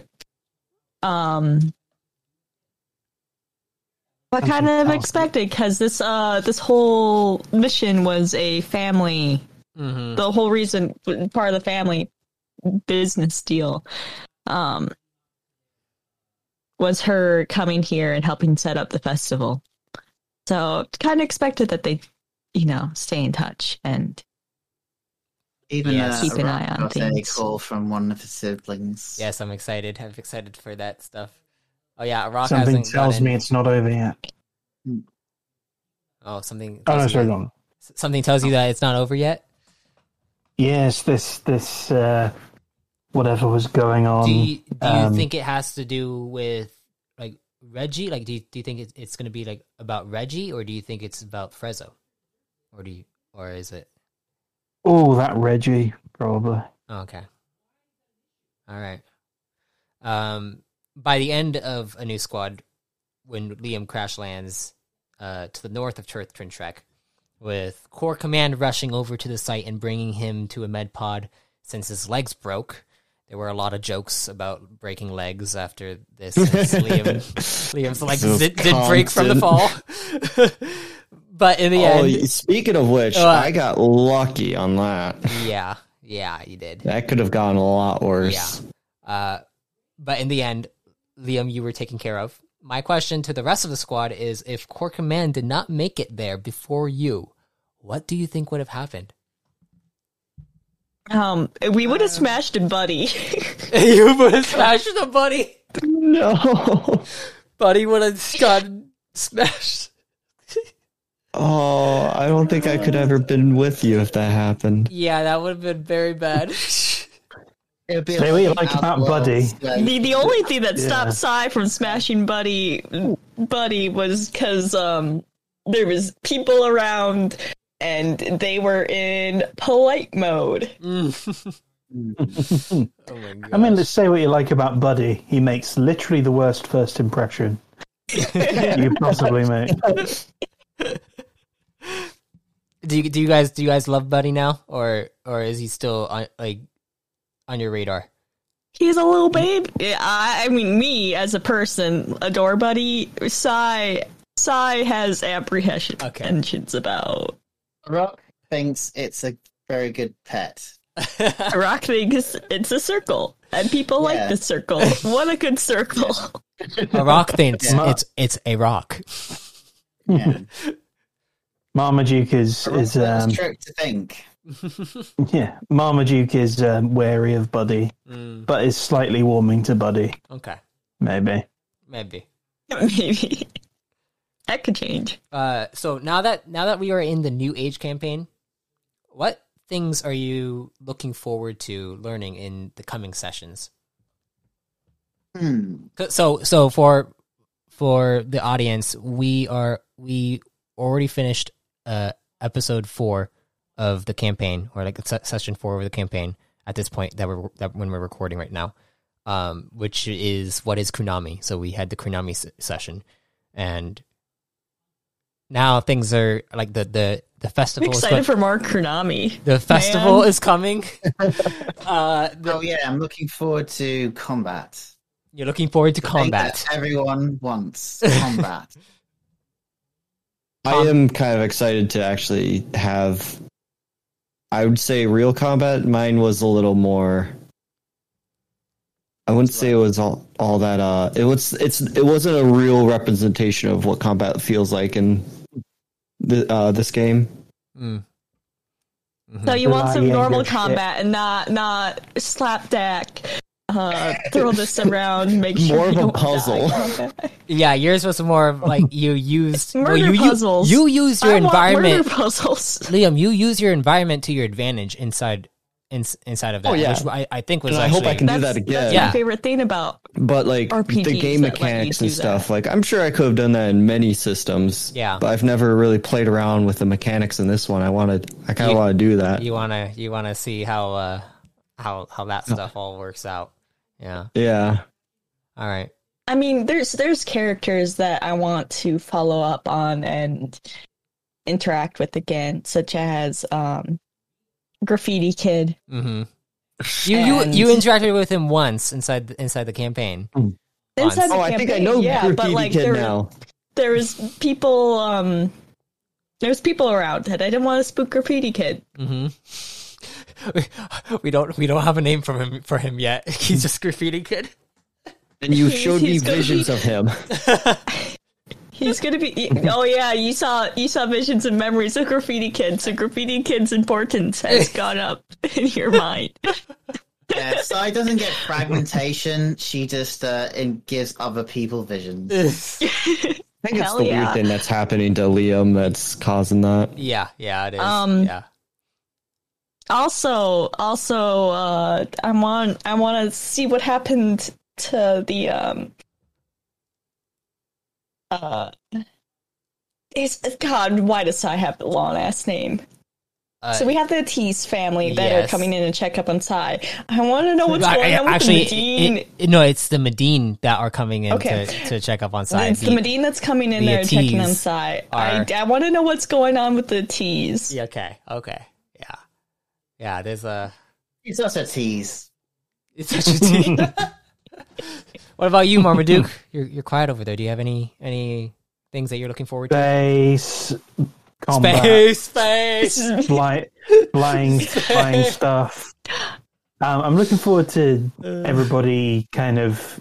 a, um, But kind of expected because this uh this whole mission was a family. Mm-hmm. The whole reason part of the family business deal um was her coming here and helping set up the festival. So kind of expected that they, you know, stay in touch and Even Yes. uh, Keep an eye on got a things. call from one of his siblings. Yes, I'm excited. I'm excited for that stuff. Oh yeah, Rock Something hasn't tells me it's not over yet. Oh, something. Oh no, you sorry, that- go on. Something tells you that it's not over yet. Yes, this this uh, whatever was going on. do you, do you um, think it has to do with like Reggie? Like, do you, do you think it's, it's going to be like about Reggie, or do you think it's about Frezzo, or do you, or is it? Oh, that Reggie probably. Okay. All right. Um, by the end of a new squad, when Liam crash lands uh, to the north of Turth Trek, with Core Command rushing over to the site and bringing him to a med pod since his legs broke. There were a lot of jokes about breaking legs after this. Liam, Liam's legs So did, did break from the fall. but in the Oh, end, speaking of which, Uh, I got lucky on that. yeah, yeah, you did. That could have gone a lot worse. Uh, but in the end, Liam, you were taken care of. My question to the rest of the squad is if Core Command did not make it there before you, what do you think would have happened? um we would have smashed him, buddy. you would have smashed the buddy. No. Buddy would have gotten smashed. Oh, I don't think I could ever been with you if that happened. Yeah, that would have been very bad. It would be Say what you like about Buddy. the the only thing that Yeah. stopped Cy from smashing Buddy Buddy was because um there was people around and they were in polite mode. Mm. oh my. I mean, let's say what you like about Buddy. He makes literally the worst first impression you possibly make. Do you do you guys do you guys love Buddy now, or or is he still on like on your radar? He's a little babe. I, I mean, me as a person adore Buddy. Cy Cy has apprehensions Okay. about. Rock thinks it's a very good pet. Rock thinks it's a circle, and people Yeah. like the circle. What a good circle! a rock thinks Yeah. it's it's a rock. Yeah. Marmaduke is is was um, trick to think. yeah. Marmaduke is um, wary of Buddy, Mm, but is slightly warming to Buddy. okay, Maybe. maybe. Maybe that could change. Uh, so now that now that we are in the new age campaign, what things are you looking forward to learning in the coming sessions? Hmm. So so for for the audience, we are we already finished uh episode four of the campaign, or like session four of the campaign at this point that we're that when we're recording right now, um, which is what is Kunami. So we had the Kunami s- session, and now things are like the the the I'm festival. is excited for more Konami. the festival man. is coming. uh, the- Oh yeah, I'm looking forward to combat. you're looking forward to The thing combat. that everyone wants combat. I am kind of excited to actually have. I would say real combat. Mine was a little more. I wouldn't say it was all, all that. Uh, it was. It's. It wasn't a real representation of what combat feels like in the uh, this game. Mm. Mhm. So you want some normal your shit. combat and not not slapdack. Uh, throw this around, make sure More of a puzzle. die. Yeah, yours was more of like you used well, Murder you, you- puzzles. You, use your I want environment, murder puzzles. Liam. You use your environment to your advantage inside in, inside of that. Oh, yeah. which I, I think was And I hope I can do that again. that's Yeah. my favorite thing about. But like the game that let you mechanics do and that. stuff, like I'm sure I could have done that in many systems. Yeah. But I've never really played around with the mechanics in this one. I wanted, I kind of want to do that. You wanna you wanna see how uh how how that stuff all works out. Yeah. yeah. All right. I mean, there's there's characters that I want to follow up on and interact with again, such as um, Graffiti Kid. Mm-hmm. You you And- you interacted with him once inside the, inside the campaign. Inside the Oh, I think I know yeah, but Graffiti like Kid there, now. there was people um there was people around that I didn't want to spook graffiti kid. Mm-hmm. We don't we don't have a name for him for him yet. He's just graffiti kid. And you showed me he's gonna visions be- of him. He's gonna be. Oh yeah, you saw you saw visions and memories of graffiti kid. So graffiti kid's importance has gone up in your mind. Yeah, Cy doesn't get fragmentation. She just uh, in, gives other people visions. I think it's the yeah. weird thing that's happening to Liam that's causing that. yeah, yeah, it is. Um, yeah. Also, also, uh, I want I want to see what happened to the um. Uh, is God? Why does I have the long ass name? Uh, so we have the Tease family that yes. are coming in to check up on Cy. I want to know what's I- going I- on with actually, the Medine. it- no, it's the Medine that are coming in Okay. to, to check up on Cy. it's the, Medine that's coming in the there and checking on Tees Cy. I, are- I want to know what's going on with the Tease. Yeah, okay, okay, yeah, yeah. There's a. It's such a tease. It's such a tease. what about you, Marmaduke? You're you're quiet over there. Do you have any any things that you're looking forward to? Space combat, Space, space. fly, flying, flying stuff. Um, I'm looking forward to everybody kind of.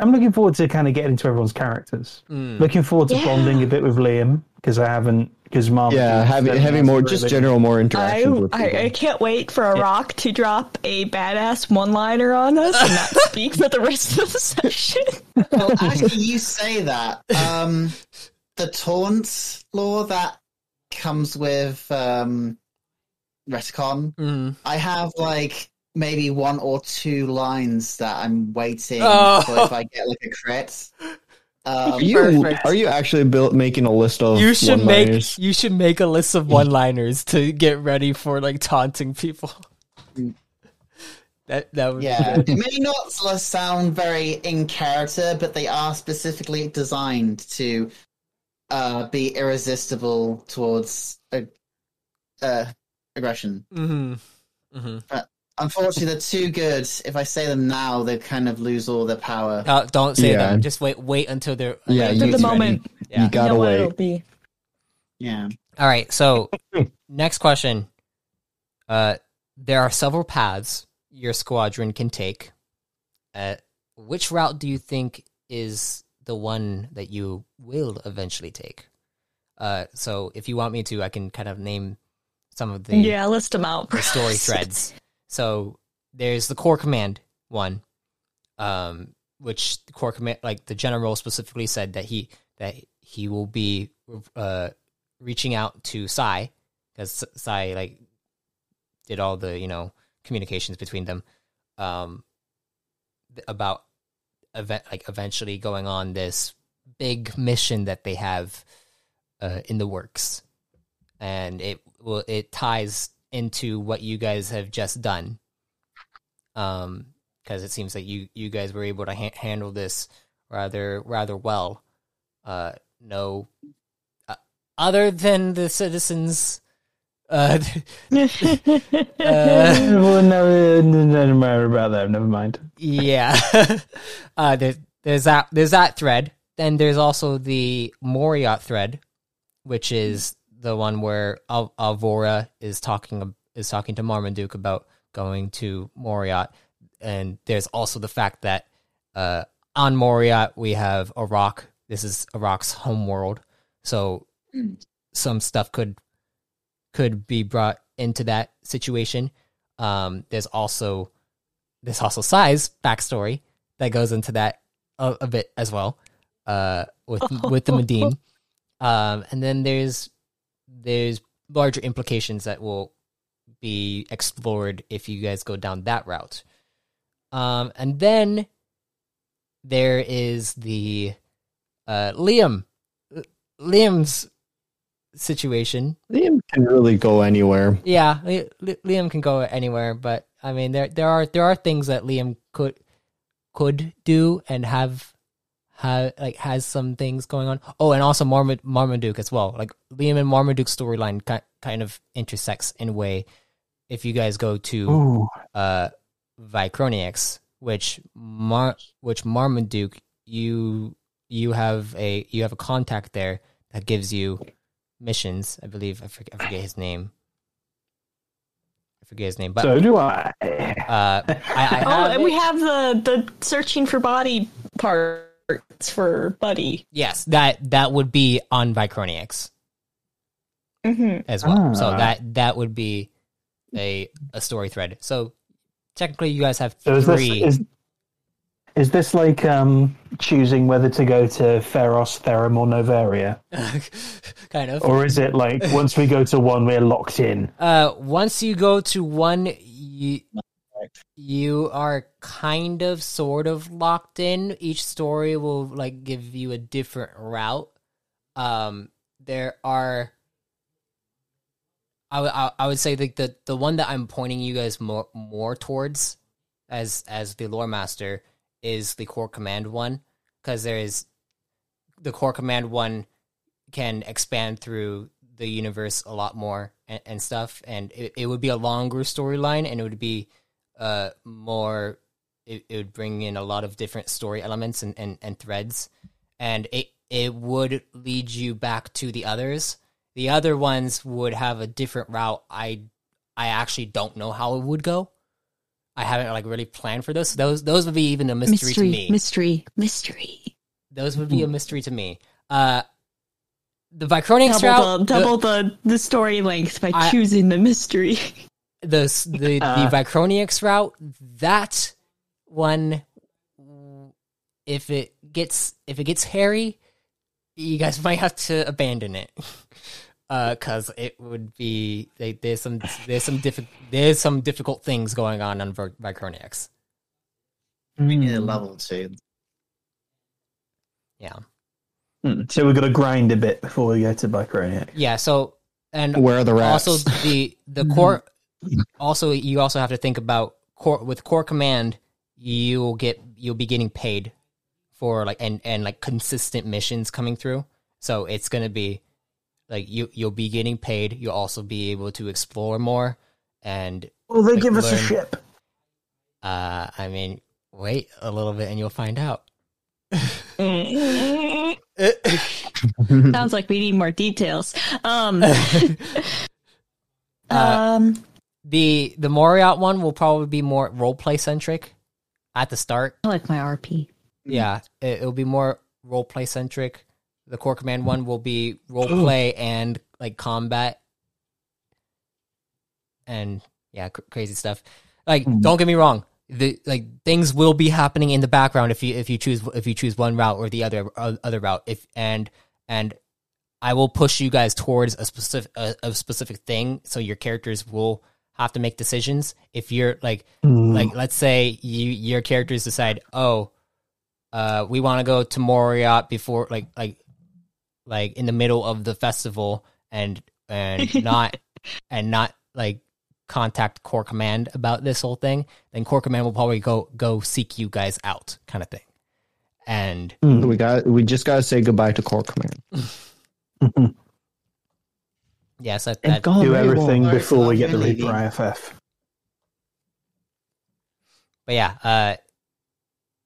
I'm looking forward to kind of getting into everyone's characters. Mm. Looking forward to Yeah. bonding a bit with Liam because I haven't because Mom. Yeah, having having more just general more interaction. I, with I, people. I can't wait for Arok to drop a badass one liner on us and not speak for the rest of the session. Well, actually, you say that. Um, the taunt law that comes with um, Retcon, Mm. I have like maybe one or two lines that I'm waiting Oh. for if I get like a crit. Um, Are you Perfect. are you actually built making a list of You should make one-liners? you should make a list of one liners to get ready for like taunting people. That that would Yeah, be it may not sound very in character, but they are specifically designed to uh, be irresistible towards uh, uh, aggression. hmm hmm Unfortunately, they're too good. If I say them now, they kind of lose all their power. Uh, don't say Yeah. them. Just wait. Wait until they're Yeah, At you, the moment, Yeah. you gotta know what wait. it'll be. Yeah. All right. So next question. Uh, there are several paths your squadron can take. Uh, which route do you think is the one that you will eventually take? Uh, so if you want me to, I can kind of name some of the Yeah, list them out. the story threads. So there's the core command one, um, which the core command, like the general specifically said that he that he will be uh, reaching out to Cy because Cy like did all the you know communications between them um, about event like eventually going on this big mission that they have uh, in the works, and it will it ties into what you guys have just done. Um, because it seems that you you guys were able to ha- handle this rather rather well. Uh, no, uh, other than the citizens. Uh, uh, well, no, no, no matter about that. Never mind. yeah. uh, there's there's that there's that thread. Then there's also the Moriot thread, which is the one where Al- Alvora is talking is talking to Marmaduke about going to Moriat, and there's also the fact that uh, on Moriat we have Arok. This is Arok's home world, so some stuff could could be brought into that situation. Um, there's also there's also Cy's backstory that goes into that a, a bit as well uh, with with the Medine. Um, and then there's there's larger implications that will be explored if you guys go down that route. Um, and then there is the uh, Liam Liam's situation Liam can really go anywhere. yeah, Li- Li- Liam can go anywhere, but I mean there there are there are things that Liam could could do and have have like has some things going on. Oh, and also Marmad- Marmaduke as well. Like Liam and Marmaduke's storyline ki- kind of intersects in a way. If you guys go to Ooh, uh Vicroniax, which Mar which Marmaduke you you have a you have a contact there that gives you missions. I believe I forget, I forget his name. I forget his name, but So do I. uh, I, I Oh, have and we have the the searching for body parts for Buddy. yes that that would be on Vicroniix Mm-hmm. as well. So Ah. that that would be a a story thread. So technically, you guys have So is this three. is is this like um choosing whether to go to Theros, Therum, or Novaria, kind of. or is it like once we go to one, we're locked in? Uh, once you go to one, you you are kind of sort of locked in. Each story will like give you a different route. Um, there are. I would- I I would say the, the the one that I'm pointing you guys more more towards as as the lore master is the core command one because there is the core command one can expand through the universe a lot more and, and stuff and it, it would be a longer storyline and it would be uh more it, it would bring in a lot of different story elements and, and, and threads. And it it would lead you back to the others. The other ones would have a different route. I i actually don't know how it would go. I haven't like really planned for this those those would be even a mystery, to me. mystery, mystery. those would be a mystery to me. Uh the Vicronics Double route, the double the the story length by I- choosing the mystery. the s- the Uh. the Vicronics route, that one, if it gets if it gets hairy, you guys might have to abandon it, because it would be like, there's some there's some diffi- there's some difficult things going on on Vic- Vicronics. We need a level two. Yeah, Hmm, So we've got to grind a bit before we go to Bicroniac. yeah. So and Where are the rats? also the the core also you also have to think about core with core command you'll get you'll be getting paid for like and and like consistent missions coming through so it's going to be like you you'll be getting paid you'll also be able to explore more and Will they Like, give us a ship? uh i mean wait a little bit and you'll find out Sounds like we need more details. Um, Uh, um, the the Moriot one will probably be more role play centric at the start I like my RP. Yeah, it, it'll be more role play centric. The core command one will be role play and like combat, and yeah, cr- crazy stuff. Like, don't get me wrong, the like things will be happening in the background if you if you choose if you choose one route or the other uh, other route. If and and I will push you guys towards a specific a, a specific thing, so your characters will have to make decisions. If you're like like let's say you your characters decide, oh, uh, we want to go to Moriot before like like like in the middle of the festival and and not and not like contact core command about this whole thing then core command will probably go go seek you guys out kind of thing and we got we just gotta say goodbye to core command. yes that, And that go- Oh, Do very well. everything before we get the Reaper. IFF. but yeah, uh,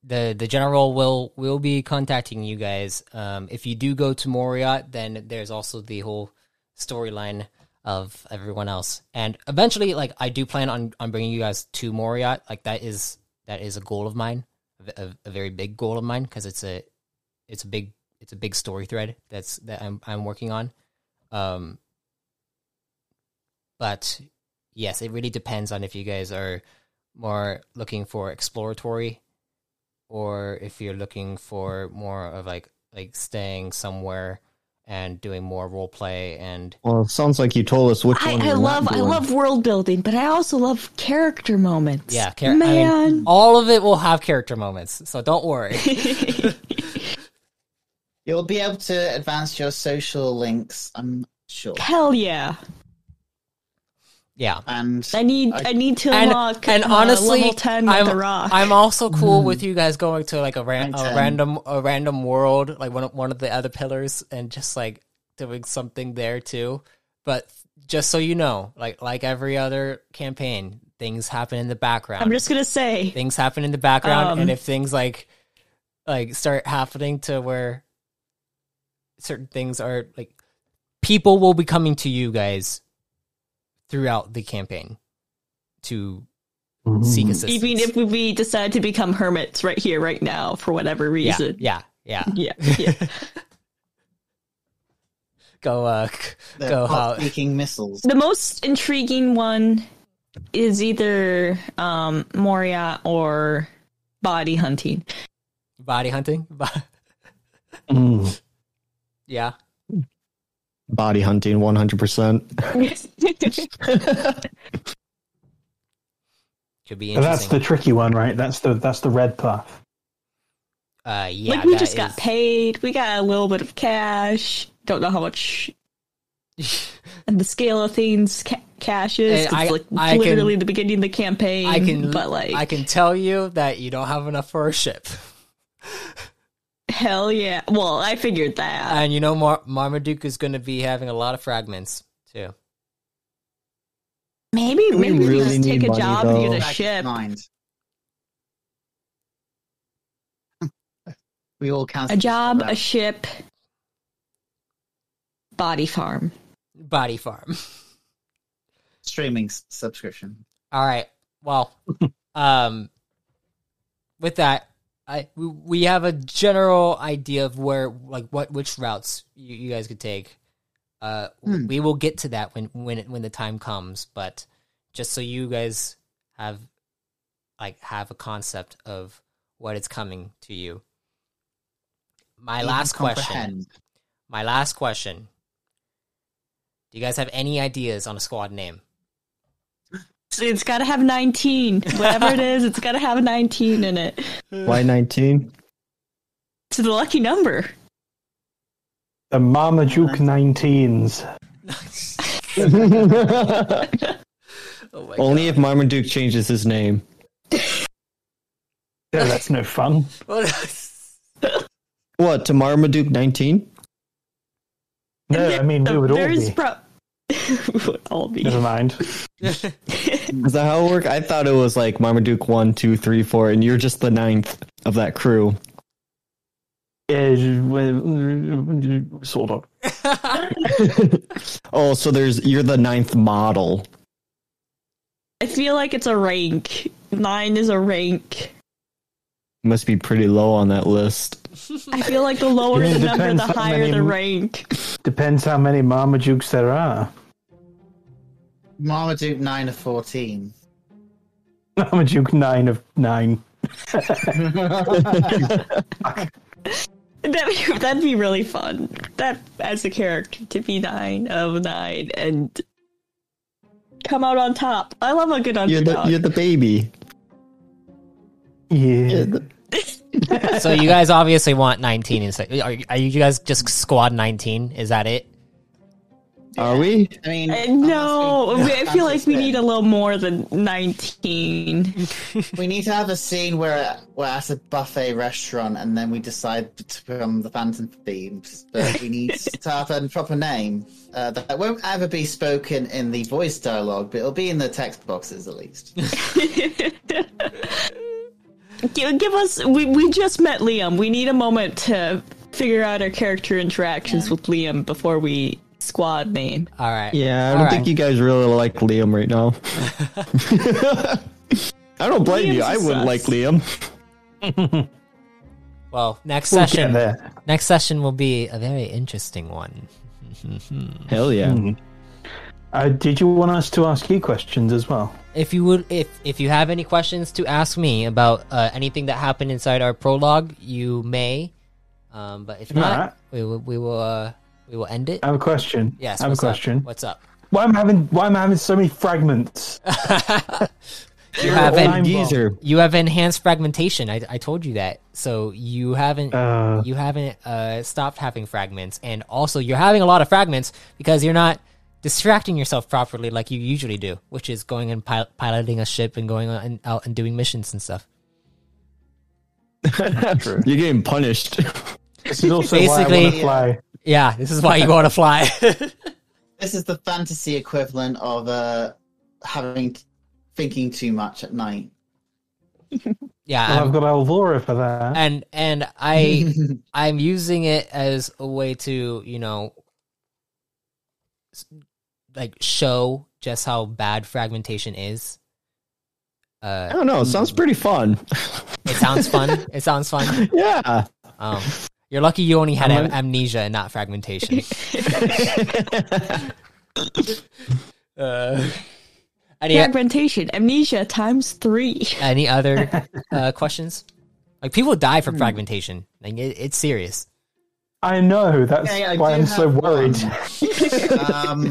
the the general will will be contacting you guys. Um, if you do go to Moriot, then there's also the whole storyline of everyone else, and eventually, like I do plan on on bringing you guys to Moriot. Like that is that is a goal of mine, a, a, a very big goal of mine, because it's a it's a big it's a big story thread that's that I'm I'm working on. Um, but yes, it really depends on if you guys are more looking for exploratory or if you're looking for more of like like staying somewhere and doing more role play and Well, it sounds like you told us which I, one. I you're not love I doing. love world building, but I also love character moments. yeah char- I man. mean, all of it will have character moments so don't worry You'll be able to advance your social links, I'm sure. Hell yeah! Yeah. And I need I- I, need to unlock and uh, honestly level ten with I'm, the rock. I'm also cool with you guys going to like a, ran- a random a random world like one of, one of the other pillars and just like doing something there too. But just so you know like like every other campaign things happen in the background. I'm just gonna say things happen in the background Um, and if things like like start happening to where certain things are like people will be coming to you guys throughout the campaign to seek Mm. assistance. Even if we decide to become hermits right here, right now, for whatever reason. yeah, yeah. Yeah. yeah. Go, uh, c- They're go how hot speaking missiles. the most intriguing one is either um, Moria or body hunting. body hunting. Mm. yeah, Body hunting, one hundred percent. could be And that's the tricky one, right? That's the that's the red path. uh, yeah, like we that just got paid. We got a little bit of cash. Don't know how much. And the scale of things, ca- cash is. I- it's like I can- literally the beginning of the campaign. I can, but like, I can tell you that you don't have enough for a ship. hell yeah. Well, I figured that. And you know, Mar- Marmaduke is going to be having a lot of fragments too. maybe we maybe we really just take a money, job and get a ship. Mind. we all count A job, a ship, body farm. Body farm. streaming s- subscription. All right. Well, um, with that, I we, we have a general idea of where, like, what which routes you, you guys could take. Uh, Hmm. we will get to that when when it, when the time comes. But just so you guys have, like, have a concept of what is coming to you. My Even last question. My last question. Do you guys have any ideas on a squad name? It's got to have 19. Whatever it is, it's got to have a 19 in it. Why nineteen? It's the lucky number. The Marmaduke 19s. Oh my Only if Marmaduke changes his name. Yeah, that's no fun. What to Marmaduke nineteen? No, I mean we would all be. pro- we would all be. Never mind. Is that how it worked? I thought it was like Marmaduke one, two, three, four, and you're just the ninth of that crew. Yeah, sort of. oh, so there's you're the ninth model. I feel like it's a rank. Nine is a rank. Must be pretty low on that list. I feel like the lower the number, the higher many- the rank. Depends how many Marmadukes there are. Marmaduke nine of fourteen. Marmaduke 9 of 9. That'd be, that'd be really fun. That as a character to be nine of nine and come out on top. I love a good You're underdog. the you're the baby. Yeah. so you guys obviously want 19 instead. Are, are you guys just squad 19? Is that it? Are we? I mean, Uh, no, unless I feel like we need a little more than nineteen. We need to have a scene where we're at a buffet restaurant and then we decide to become the Phantom themes. But we need to have a proper name uh, that won't ever be spoken in the voice dialogue, but it'll be in the text boxes at least. give, give us. We we just met Liam. We need a moment to figure out our character interactions with Liam before we squad name. All right. Yeah, I don't All think right. you guys really like Liam right now. I don't blame Liam's you. I wouldn't sus. like Liam. Well, next We'll get session. there. Next session will be a very interesting one. Hell yeah. Hmm. Uh, did you want us to ask you questions as well? If you would, if if you have any questions to ask me about uh, anything that happened inside our prologue, you may. Um, but if not, Alright. we will we will uh, we will end it. I have a question. Yes. I have a question. Up? What's up? Why am I having why am I having so many fragments? You have Time an. Geezer. you have enhanced fragmentation. I, I told you that. So you haven't Uh, you haven't uh, stopped having fragments, and also you're having a lot of fragments because you're not distracting yourself properly like you usually do, which is going and pil- piloting a ship and going on and out and doing missions and stuff. You're getting punished. this is also why I want Basically- to fly. Yeah, this is why you want to fly. this is the fantasy equivalent of uh, having thinking too much at night. yeah, Well, I'm- I've got Alvora for that. and and I I'm using it as a way to you know like show just how bad fragmentation is. Uh, I don't know. It sounds pretty fun. it sounds fun. It sounds fun. yeah. Um, you're lucky you only had I'm amnesia and not fragmentation. uh, any Fragmentation, amnesia times three. any other uh, questions? Like people die from fragmentation. Like it, it's serious. I know. That's Yeah, yeah, I why I'm so worried. um,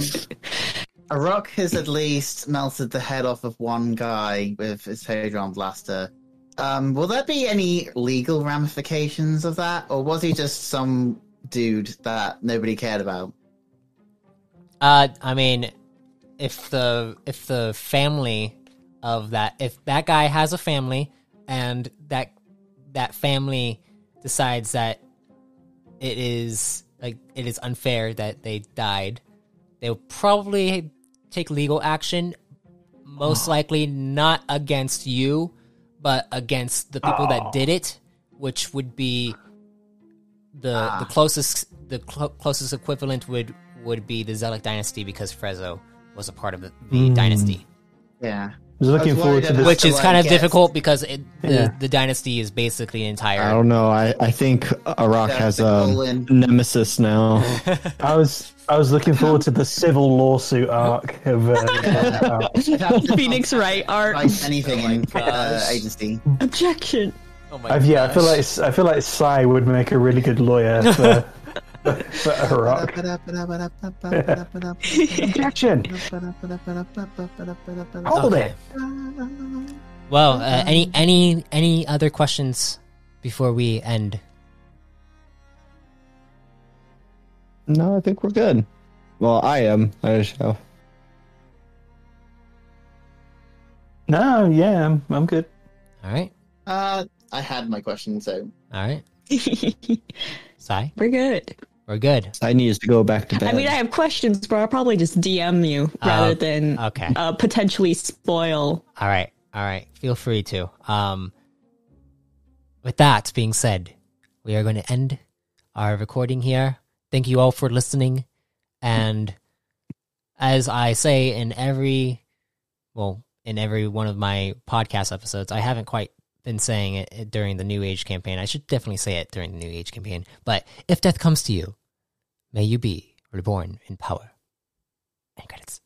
Arok has at least melted the head off of one guy with his Hadron blaster. Um, will there be any legal ramifications of that, or was he just some dude that nobody cared about? Uh, I mean, if the if the family of that if that guy has a family and that that family decides that it is like it is unfair that they died, they'll probably take legal action. Most likely not against you, but against the people that did it, which would be the Ah. the closest the clo- closest equivalent would would be the Zelic dynasty because Frezzo was a part of the, the Mm. dynasty, Yeah. I was looking was forward to that this. which is kind of get- difficult because it, the Yeah. the dynasty is basically entire. I don't know. I, I think Arok Yeah, has a colon. nemesis now. I was I was looking forward to the civil lawsuit arc of uh, Phoenix Wright art. Like anything like uh, agency. Objection. Oh my I've, yeah, I feel like I feel like Cy would make a really good lawyer for for Arok. Objection! Hold it. Well, uh, any any any other questions before we end? no, I think we're good. Well, I am. I shall. No, yeah, I'm, I'm good. All right, Uh, I had my question, so all right. Cy, We're good. We're good. I need to go back to bed. I mean, I have questions, but I'll probably just DM you rather Uh, than Okay. uh, potentially spoil. All right. All right. Feel free to. Um, with that being said, we are going to end our recording here. Thank you all for listening. And as I say in every, well, in every one of my podcast episodes, I haven't quite been saying it during the New Age campaign. I should definitely say it during the New Age campaign. But if death comes to you, may you be reborn in power. And credits.